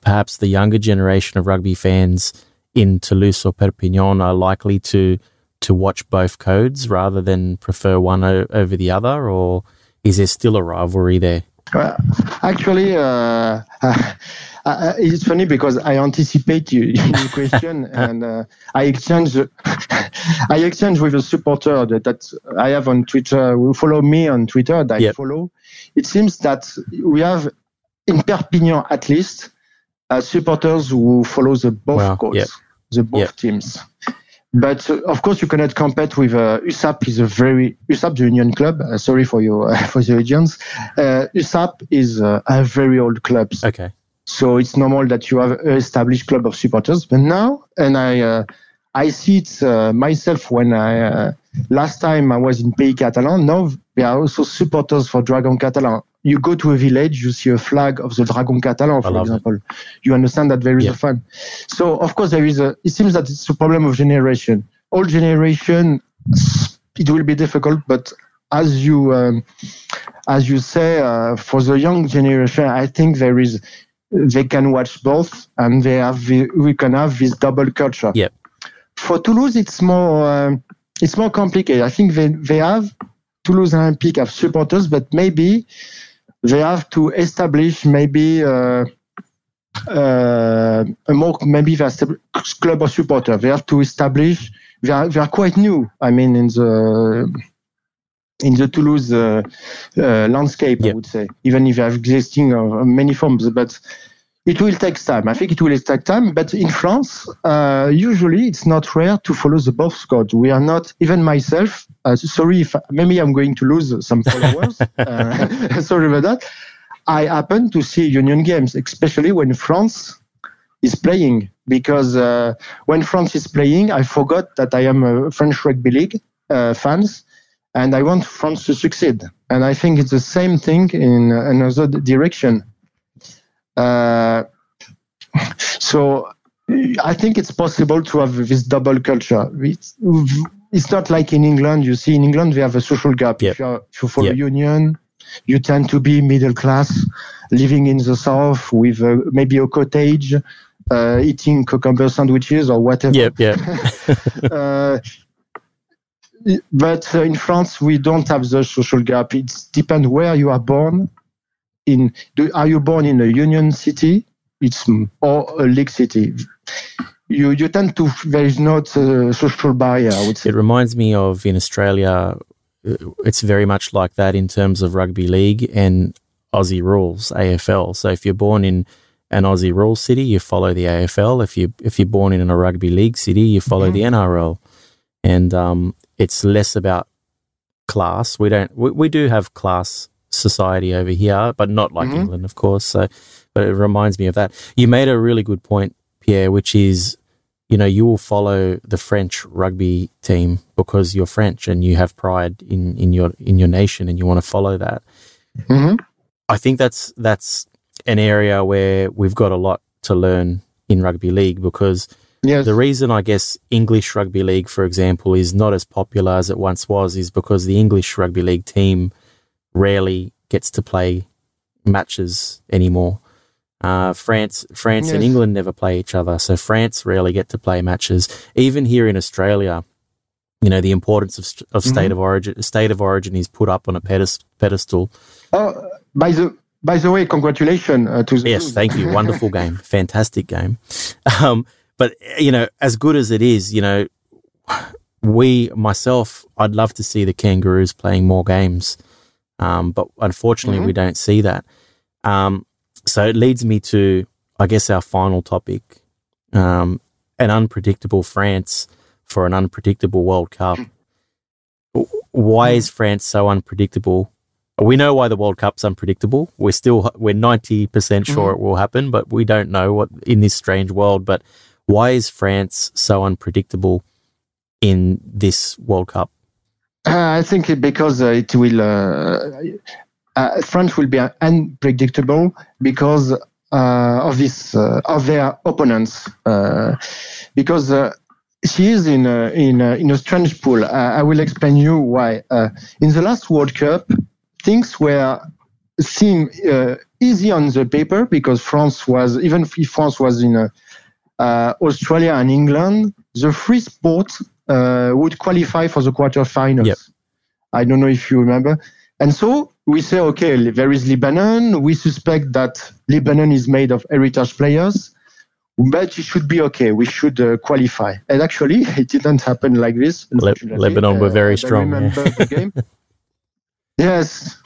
perhaps the younger generation of rugby fans in Toulouse or Perpignan are likely to to watch both codes rather than prefer one o- over the other, or is there still a rivalry there? Well, actually, uh, (laughs) uh, uh, it's funny because I anticipate you, (laughs) your question (laughs) and uh, I exchange I exchange with a supporter that, that I have on Twitter who follow me on Twitter that I follow. It seems that we have in Perpignan at least uh, supporters who follow the both Wow, codes, yep. the both Yep. teams. But uh, of course, you cannot compete with uh, USAP. Is a very USAP, the Union Club. Uh, sorry for your (laughs) for the audience. Uh, USAP is uh, a very old club, Okay. so it's normal that you have an established club of supporters. But now, and I uh, I see it uh, myself when I uh, last time I was in Pays Catalan. Now there are also supporters for Dragon Catalan. You go to a village, you see a flag of the Dragon Catalan, for love it. example. You understand that there is Yeah. a fan. So of course there is a. It seems that it's a problem of generation. All generation, it will be difficult, but as you um, as you say, uh, for the young generation, I think there is they can watch both, and they have the- we can have this double culture. Yep. For Toulouse, it's more um, it's more complicated. I think they they have Toulouse Olympique have supporters, but maybe they have to establish maybe. Uh, uh, a more maybe estab- club of supporter. They have to establish. They are, they are quite new. I mean, in the in the Toulouse uh, uh, landscape, I would say, even if they have existing uh, many forms, but it will take time. I think it will take time. But in France, uh, usually it's not rare to follow the both squad. We are not, even myself, uh, sorry if maybe I'm going to lose some followers. (laughs) uh, (laughs) sorry about that. I happen to see Union games, especially when France is playing, because uh, when France is playing, I forgot that I am a French rugby league uh, fans, and I want France to succeed. And I think it's the same thing in another direction. Uh, so I think it's possible to have this double culture. It's, it's not like in England. You see, in England we have a social gap. Yep. If, you're, if you follow Yep. Union, you tend to be middle class, living in the south with uh, maybe a cottage, uh, eating cucumber sandwiches or whatever. Yep. Yep. (laughs) Uh, but uh, in France, we don't have the social gap. It depends where you are born. In do, are you born in a union city? It's or a league city. You you tend to there is not a social barrier. I would say. It reminds me of in Australia, it's very much like that in terms of rugby league and Aussie rules, AFL. So if you're born in an Aussie rules city, you follow the AFL. If you if you're born in a rugby league city, you follow mm-hmm. the NRL. And um, it's less about class. We don't we, we do have class society over here, but not like mm-hmm. England, of course. So, but it reminds me of that. You made a really good point, Pierre, which is you know, you will follow the French rugby team because you're French and you have pride in, in your in your nation and you want to follow that. Mm-hmm. I think that's that's an area where we've got a lot to learn in rugby league because yes. the reason I guess English rugby league, for example, is not as popular as it once was is because the English rugby league team rarely gets to play matches anymore. Uh, France, France yes. and England never play each other, so France rarely get to play matches. Even here in Australia, you know, the importance of, of state mm-hmm. of origin, state of origin is put up on a pedestal. Oh, by the by the way, congratulations uh, to the yes, thank you. Wonderful (laughs) game, fantastic game. Um, but you know, as good as it is, you know, we myself, I'd love to see the Kangaroos playing more games, um, but unfortunately, mm-hmm. we don't see that. Um, so it leads me to, I guess, our final topic um, an unpredictable France for an unpredictable World Cup. Why is France so unpredictable? We know why the World Cup's unpredictable. We're still we're ninety percent sure mm-hmm. it will happen, but we don't know what in this strange world. But why is France so unpredictable in this World Cup? Uh, I think because uh, it will uh, uh, France will be unpredictable because uh, of this uh, of their opponents because she is in a, in a, in a strange pool. I will explain you why. in the last World Cup, things were seem uh, easy on the paper because France was even if France was in uh, Australia and England, the free sports uh, would qualify for the quarterfinals. Yep. I don't know if you remember, and so we say, okay, there is Lebanon. We suspect that Lebanon is made of heritage players, but it should be okay. We should uh, qualify. And actually, (laughs) it didn't happen like this. Le- Lebanon were very uh, strong. the game. (laughs) Yes,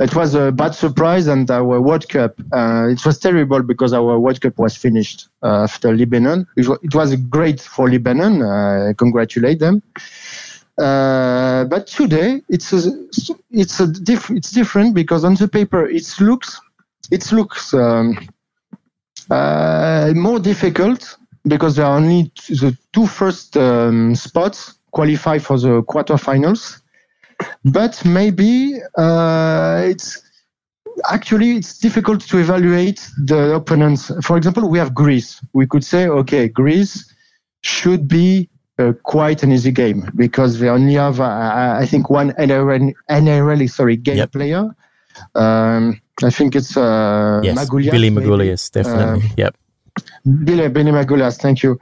it was a bad surprise, and our World Cup. Uh, it was terrible because our World Cup was finished uh, after Lebanon. It was, it was great for Lebanon. I congratulate them. Uh, but today it's a, it's a diff- it's different because on the paper it looks it looks um, uh, more difficult because there are only t- the two first um, spots qualify for the quarterfinals. But maybe uh, it's actually it's difficult to evaluate the opponents. For example, we have Greece. We could say, okay, Greece should be uh, quite an easy game because they only have, uh, I think, one NRL, NRL sorry, game yep. player. Um, I think it's uh, yes, Magoulias, Billy Magoulias, definitely. Um, yep. Billy, Billy Magoulias, thank you.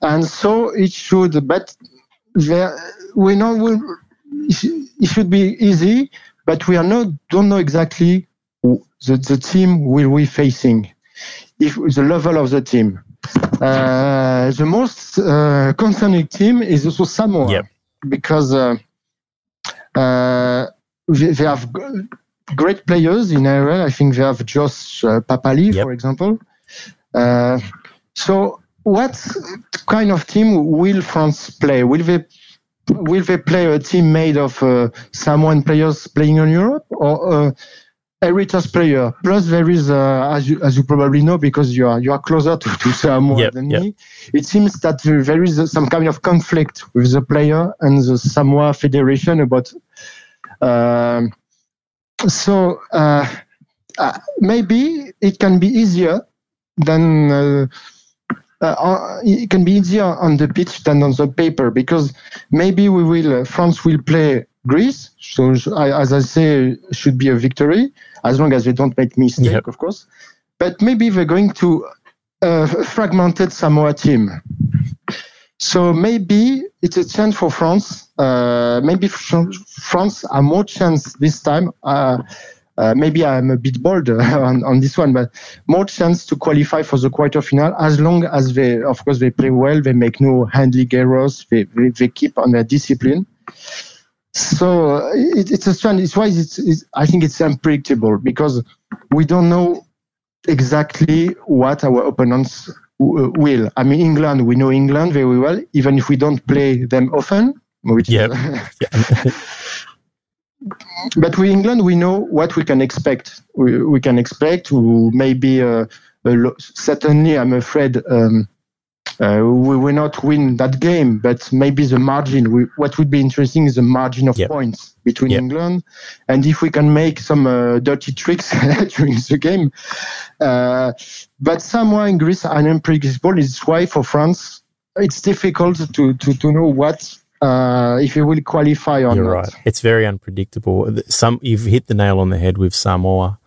And so it should, but there, we know we, it should be easy, but we are not don't know exactly the, the team will we facing, if the level of the team. Uh, the most uh, concerning team is also Samoa yep. because uh, uh they, they, have great players in area. I think they have Josh uh, Papalii, yep. for example. Uh, so, what kind of team will France play? Will they will they play a team made of Samoan players playing in Europe, or a heritage player. Plus, there is, uh, as you as you probably know, because you are you are closer to, to Samoa yep, than yep. me. It seems that there is some kind of conflict with the player and the Samoa Federation about. Uh, so uh, uh, maybe it can be easier than. Uh, uh, it can be easier on the pitch than on the paper because maybe we will France will play Greece. So as I say, should be a victory as long as they don't make mistake, yep. of course. But maybe they're going to a fragmented Samoa team. So maybe it's a chance for France. Uh, maybe France have more chance this time. Uh, uh, maybe I'm a bit bold (laughs) on, on, this one, but more chance to qualify for the quarterfinal as long as they, of course, they play well, they make no handling errors, they, they, they keep on their discipline. so uh, it, it's a strange. It's why it's, it's, I think it's unpredictable because we don't know exactly what our opponents w- will. I mean, England. We know England very well, even if we don't play them often. Which Yep. yeah. (laughs) (laughs) but with England, we know what we can expect. We, we can expect to maybe uh, a lo- certainly. I'm afraid um, uh, we will not win that game, but maybe the margin. We, what would be interesting is the margin of Yep. points between Yep. England, and if we can make some uh, dirty tricks (laughs) during the game. Uh, but somewhere in Greece, are unpredictable. It's why for France, it's difficult to to, to know what. Uh, if you will qualify or You're not. right. It's very unpredictable. Some you've hit the nail on the head with Samoa.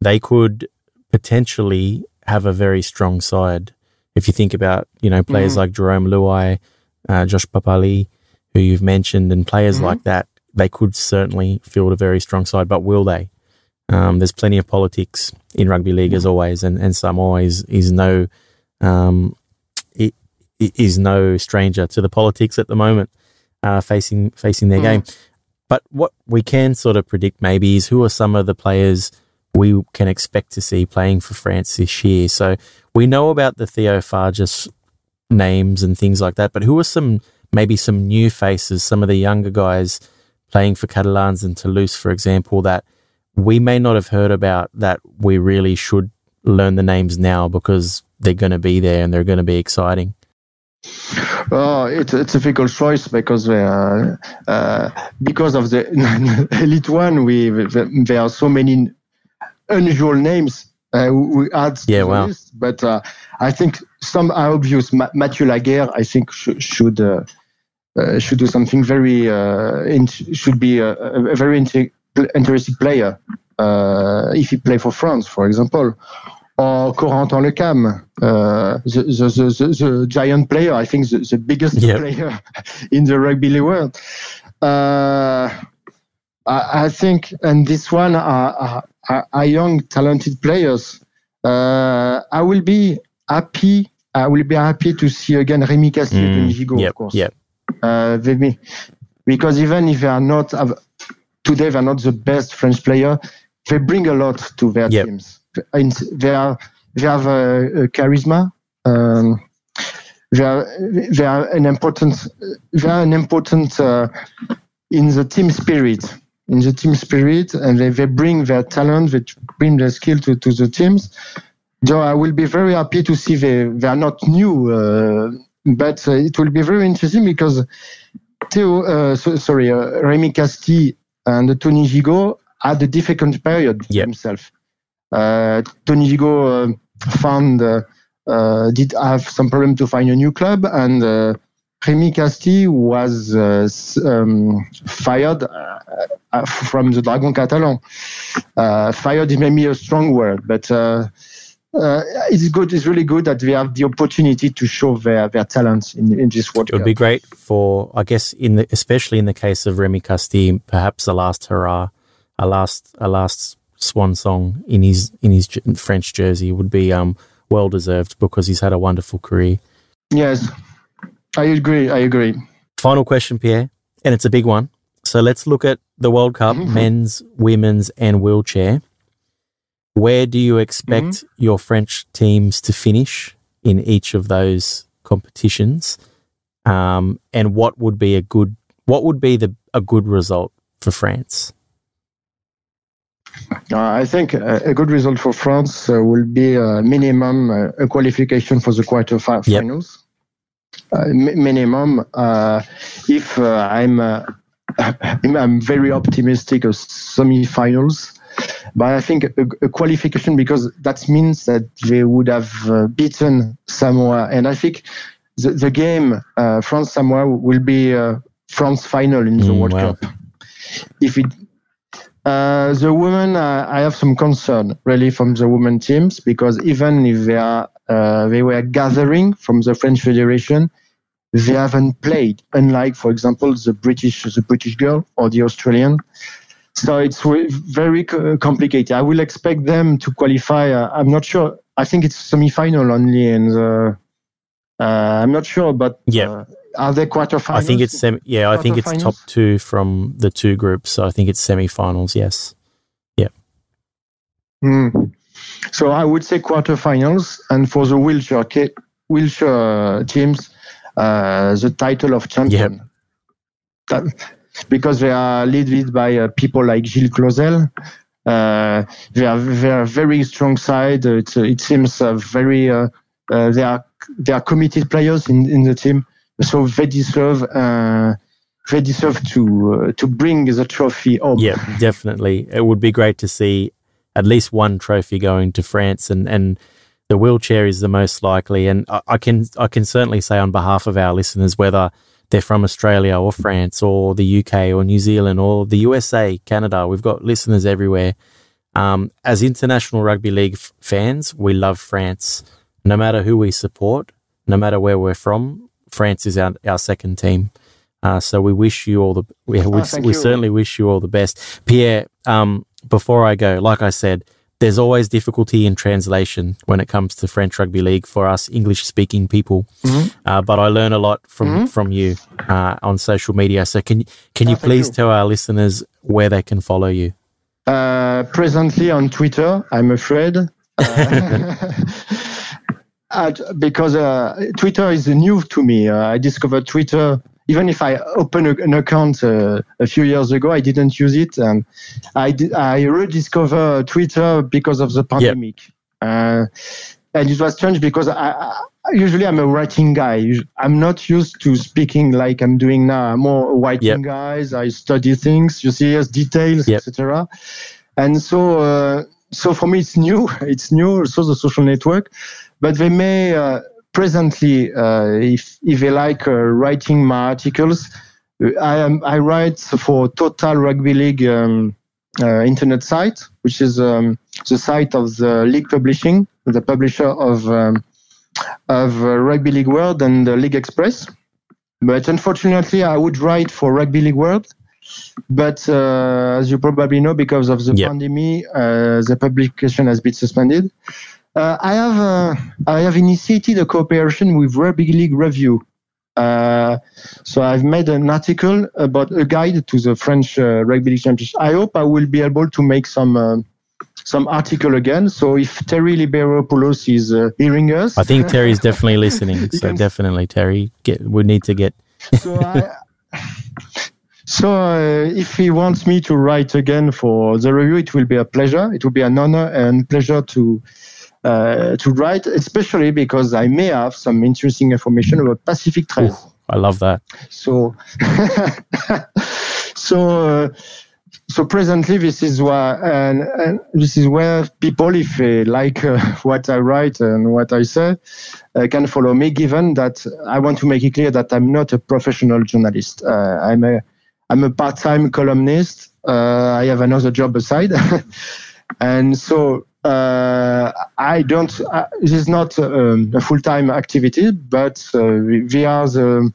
They could potentially have a very strong side. If you think about, you know, players Mhm. like Jarome Luai, uh, Josh Papalii, who you've mentioned, and players Mhm. like that, they could certainly field a very strong side. But will they? Um, there's plenty of politics in rugby league as always, and, and Samoa is is no um, i- i- is no stranger to the politics at the moment, uh, facing facing their Mm. game. But what we can sort of predict maybe is who are some of the players we can expect to see playing for France this year. So we know about the Theo Fages names and things like that, but who are some maybe some new faces, some of the younger guys playing for Catalans and Toulouse, for example, that we may not have heard about that we really should learn the names now because they're going to be there and they're going to be exciting. Oh, it's it's a difficult choice because uh, uh, because of the (laughs) elite one, we there are so many unusual names. Uh, we add to Yeah, the wow. list, but uh, I think some are obvious. Ma- Mathieu Laguerre, I think should should uh, uh, should do something very uh, in, should be a, a very inter- interesting player uh, if he play for France, for example or Corentin Lecam, uh, the, the, the, the, the giant player, I think the, the biggest Yep. player (laughs) in the rugby league world. Uh, I, I think, and this one are, are, are, young, talented players. Uh, I will be happy. I will be happy to see again Remy Casty Mm, and Gigot, yep, of course. yep. Uh, they be- because even if they are not today, they are not the best French player. They bring a lot to their teams. And they are they have charisma. Um, they are they are an important they are an important uh, in the team spirit in the team spirit and they, they bring their talent they bring their skill to, to the teams so I will be very happy to see they, they are not new uh, but uh, it will be very interesting because Theo, uh, so, sorry uh, Rémi Casty and Tony Gigot had a difficult period Yep. himself uh, Tony Gigot uh, found uh, uh, did have some problem to find a new club, and uh, Rémi Casty was uh, um, fired uh, uh, from the Dragon Catalan. Uh, fired is maybe a strong word, but uh, uh, it's good. It's really good that we have the opportunity to show their their talents in, in this World It would Cup. be great for, I guess, in the especially in the case of Remy Casty, perhaps a last hurrah, a last a last swan song in his in his French jersey would be um well deserved because he's had a wonderful career. yes, I agree. I agree. Final question, Pierre, and it's a big one. So let's look at the World Cup, Mhm. men's, women's, and wheelchair. Where do you expect Mm-hmm. your French teams to finish in each of those competitions? Um, and what would be a good what would be the a good result for France? Uh, I think a, a good result for France uh, will be a minimum uh, a qualification for the quarterfinals. Uh, mi- minimum. Uh, if uh, I'm, uh, I'm (laughs) I'm very optimistic of semi-finals, but I think a, a qualification because that means that they would have uh, beaten Samoa, and I think the, the game uh, France Samoa will be uh, France final in the Mm, World wow. Cup. If it uh, the women, uh, I have some concern really from the women teams because even if they are uh, they were gathering from the French Federation, they haven't played. Unlike, for example, the British the British girl or the Australian. So it's very complicated. I will expect them to qualify. Uh, I'm not sure. I think it's semi-final only in the Uh, I'm not sure, but yeah. uh, are they quarterfinals? I think it's semi. Yeah, I think it's top two from the two groups. So I think it's semi-finals. Yes. Hmm. So I would say quarterfinals, and for the wheelchair ca- wheelchair teams, uh, the title of champion. That- because they are led by uh, people like Gilles Clausel. Uh, they are they are very strong side. It, it seems uh, very uh, uh, they are they are committed players in, in the team, so they deserve uh, they deserve to uh, to bring the trophy home. Yeah, definitely. It would be great to see at least one trophy going to France, and and the wheelchair is the most likely. And I, I can I can certainly say on behalf of our listeners, whether they're from Australia or France or the UK or New Zealand or the USA, Canada, we've got listeners everywhere. Um, as international rugby league f- fans, we love France. No matter who we support, no matter where we're from, France is our, our second team. Uh, so we wish you all the we, we, Oh, we certainly wish you all the best, Pierre. Um, before I go, like I said, there's always difficulty in translation when it comes to French rugby league for us English speaking people. Mhm. Uh, but I learn a lot from Mhm. from you uh, on social media. So can can you Oh, please you. tell our listeners where they can follow you? Uh, presently on Twitter, I'm afraid. (laughs) (laughs) Uh, at- because uh, Twitter is new to me. Uh, I discovered Twitter, even if I opened a- an account uh, a few years ago, I didn't use it. And I, di- I rediscovered Twitter because of the pandemic. Uh, and it was strange because I, I, usually I'm a writing guy. I'm not used to speaking like I'm doing now. I'm more writing Yep. guys. I study things, you see, yes, details, Yep. etc. And so, uh, so for me, it's new. (laughs) It's new. Also, the social network, but they may uh, presently, uh, if if they like uh, writing my articles, I am I write for Total Rugby League um, uh, internet site, which is um, the site of the league publishing, the publisher of um, of Rugby League World and uh, League Express. But unfortunately, I would write for Rugby League World. But uh, as you probably know, because of the Yeah. pandemic, uh, the publication has been suspended. Uh, I have uh, I have initiated a cooperation with Rugby League Review. Uh, so I've made an article about a guide to the French uh, Rugby League Championship. I hope I will be able to make some uh, some article again. So if Terry Liberopoulos is uh, hearing us, I think Terry's definitely listening. (laughs) So definitely, Terry, get we need to get. (laughs) so I, so uh, if he wants me to write again for the review, it will be a pleasure. It will be an honor and pleasure to uh, to write, especially because I may have some interesting information about Pacific. Ooh, I love that. So, (laughs) so, uh, so presently, this is why, and, and this is where people, if they like uh, (laughs) what I write and what I say, uh, can follow me. Given that I want to make it clear that I'm not a professional journalist. Uh, I'm a, I'm a part-time columnist. Uh, I have another job aside, (laughs) and so I don't. Uh, this is not um, a full-time activity, but uh, the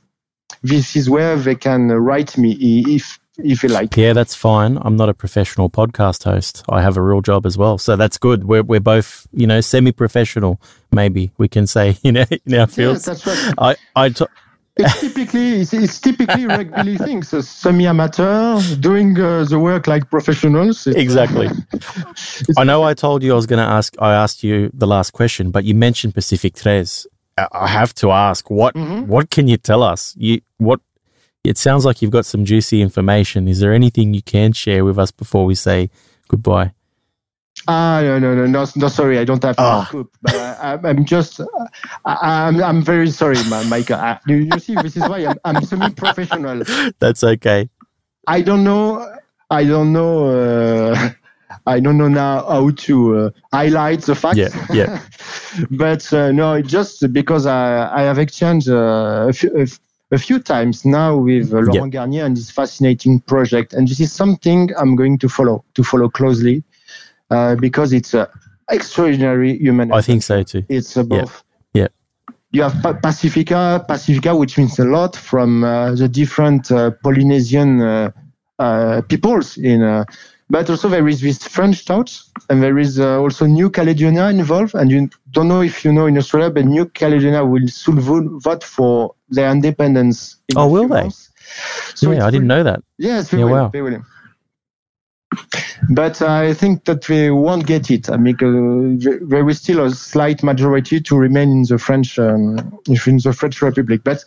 this is where they can write me if if you like. Yeah, that's fine. I'm not a professional podcast host. I have a real job as well, so that's good. We're we're both, you know, semi-professional. Maybe we can say, (laughs) you know, in our Yes, fields. that's right. I I t- It's typically it's, it's typically rugby things. So semi-amateur doing uh, the work like professionals. It's- exactly. (laughs) I know I told you I was going to ask. I asked you the last question, but you mentioned Pacific Tres. I have to ask what Mhm. what can you tell us? You what? It sounds like you've got some juicy information. Is there anything you can share with us before we say goodbye? Ah, no, no, no, no, no, sorry, I don't have to Ah. scoop. But I, I'm- I'm just, I, I'm, I'm very sorry, Ma- Micah. I, you, you see, this is why I'm, I'm semi-professional. That's okay. I don't know, I don't know, uh, I don't know now how to uh, highlight the facts. Yeah, yeah. (laughs) but uh, no, just because I, I have exchanged uh, a, few, a, a few times now with uh, Laurent Garnier and this fascinating project, and this is something I'm going to follow to follow closely uh, because it's uh, extraordinary human. I think so too. it's above. Yeah. You have Pa- Pacifica, Pacifica, which means a lot from uh, the different uh, Polynesian uh, uh, peoples in uh, but also there is this French touch, and there is uh, also New Caledonia involved. And you don't know if you know in Australia, but New Caledonia will soon vote for their independence. oh, will they? So yeah, I didn't know that. Yes, yeah. Wow. But I think that they won't get it. I mean, uh, there is still a slight majority to remain in the French um, in the French Republic. But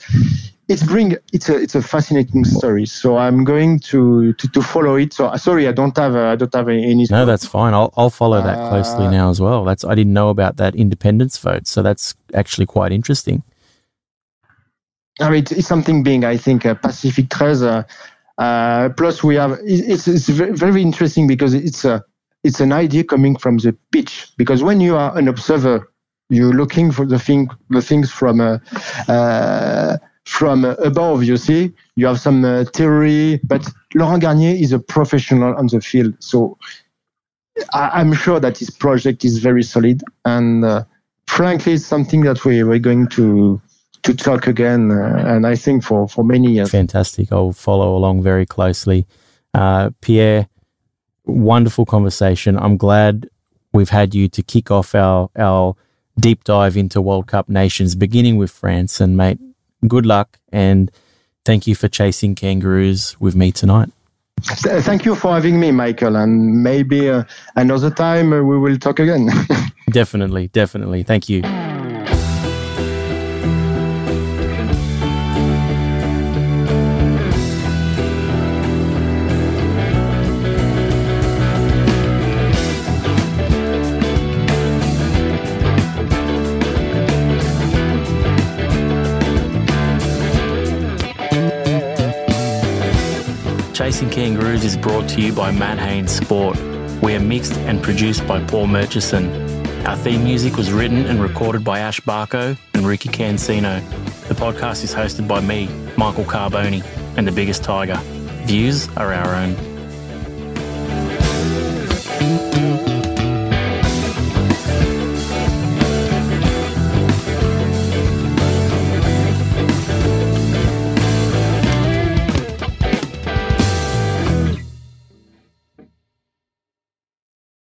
it's bring it's a it's a fascinating story. So I'm going to to, to follow it. So sorry, I don't have uh, I don't have any. No, that's fine. I'll I'll follow that closely uh, now as well. That's I didn't know about that independence vote. So that's actually quite interesting. I mean, it's, something being I think a Pacific treasure. Uh, plus, we have it's it's very interesting because it's a it's an idea coming from the pitch. Because when you are an observer, you're looking for the thing the things from a. Uh, from above, you see, you have some uh, theory, but Laurent Garnier is a professional on the field. So I, am sure that his project is very solid. And uh, frankly, it's something that we, we're going to to talk again. Uh, and I think for, for many years. Fantastic. I'll follow along very closely. Uh, Pierre, wonderful conversation. I'm glad we've had you to kick off our, our deep dive into World Cup nations, beginning with France. And mate, good luck and thank you for chasing kangaroos with me tonight. Thank you for having me, Michael, and maybe uh, another time uh, we will talk again. (laughs) definitely, definitely. Thank you. Chasing Kangaroos is brought to you by Matt Haines Sport. We are mixed and produced by Paul Murchison. Our theme music was written and recorded by Ash Barkho and Ricky Cancino. The podcast is hosted by me, Michael Carbone, and the biggest tiger. Views are our own.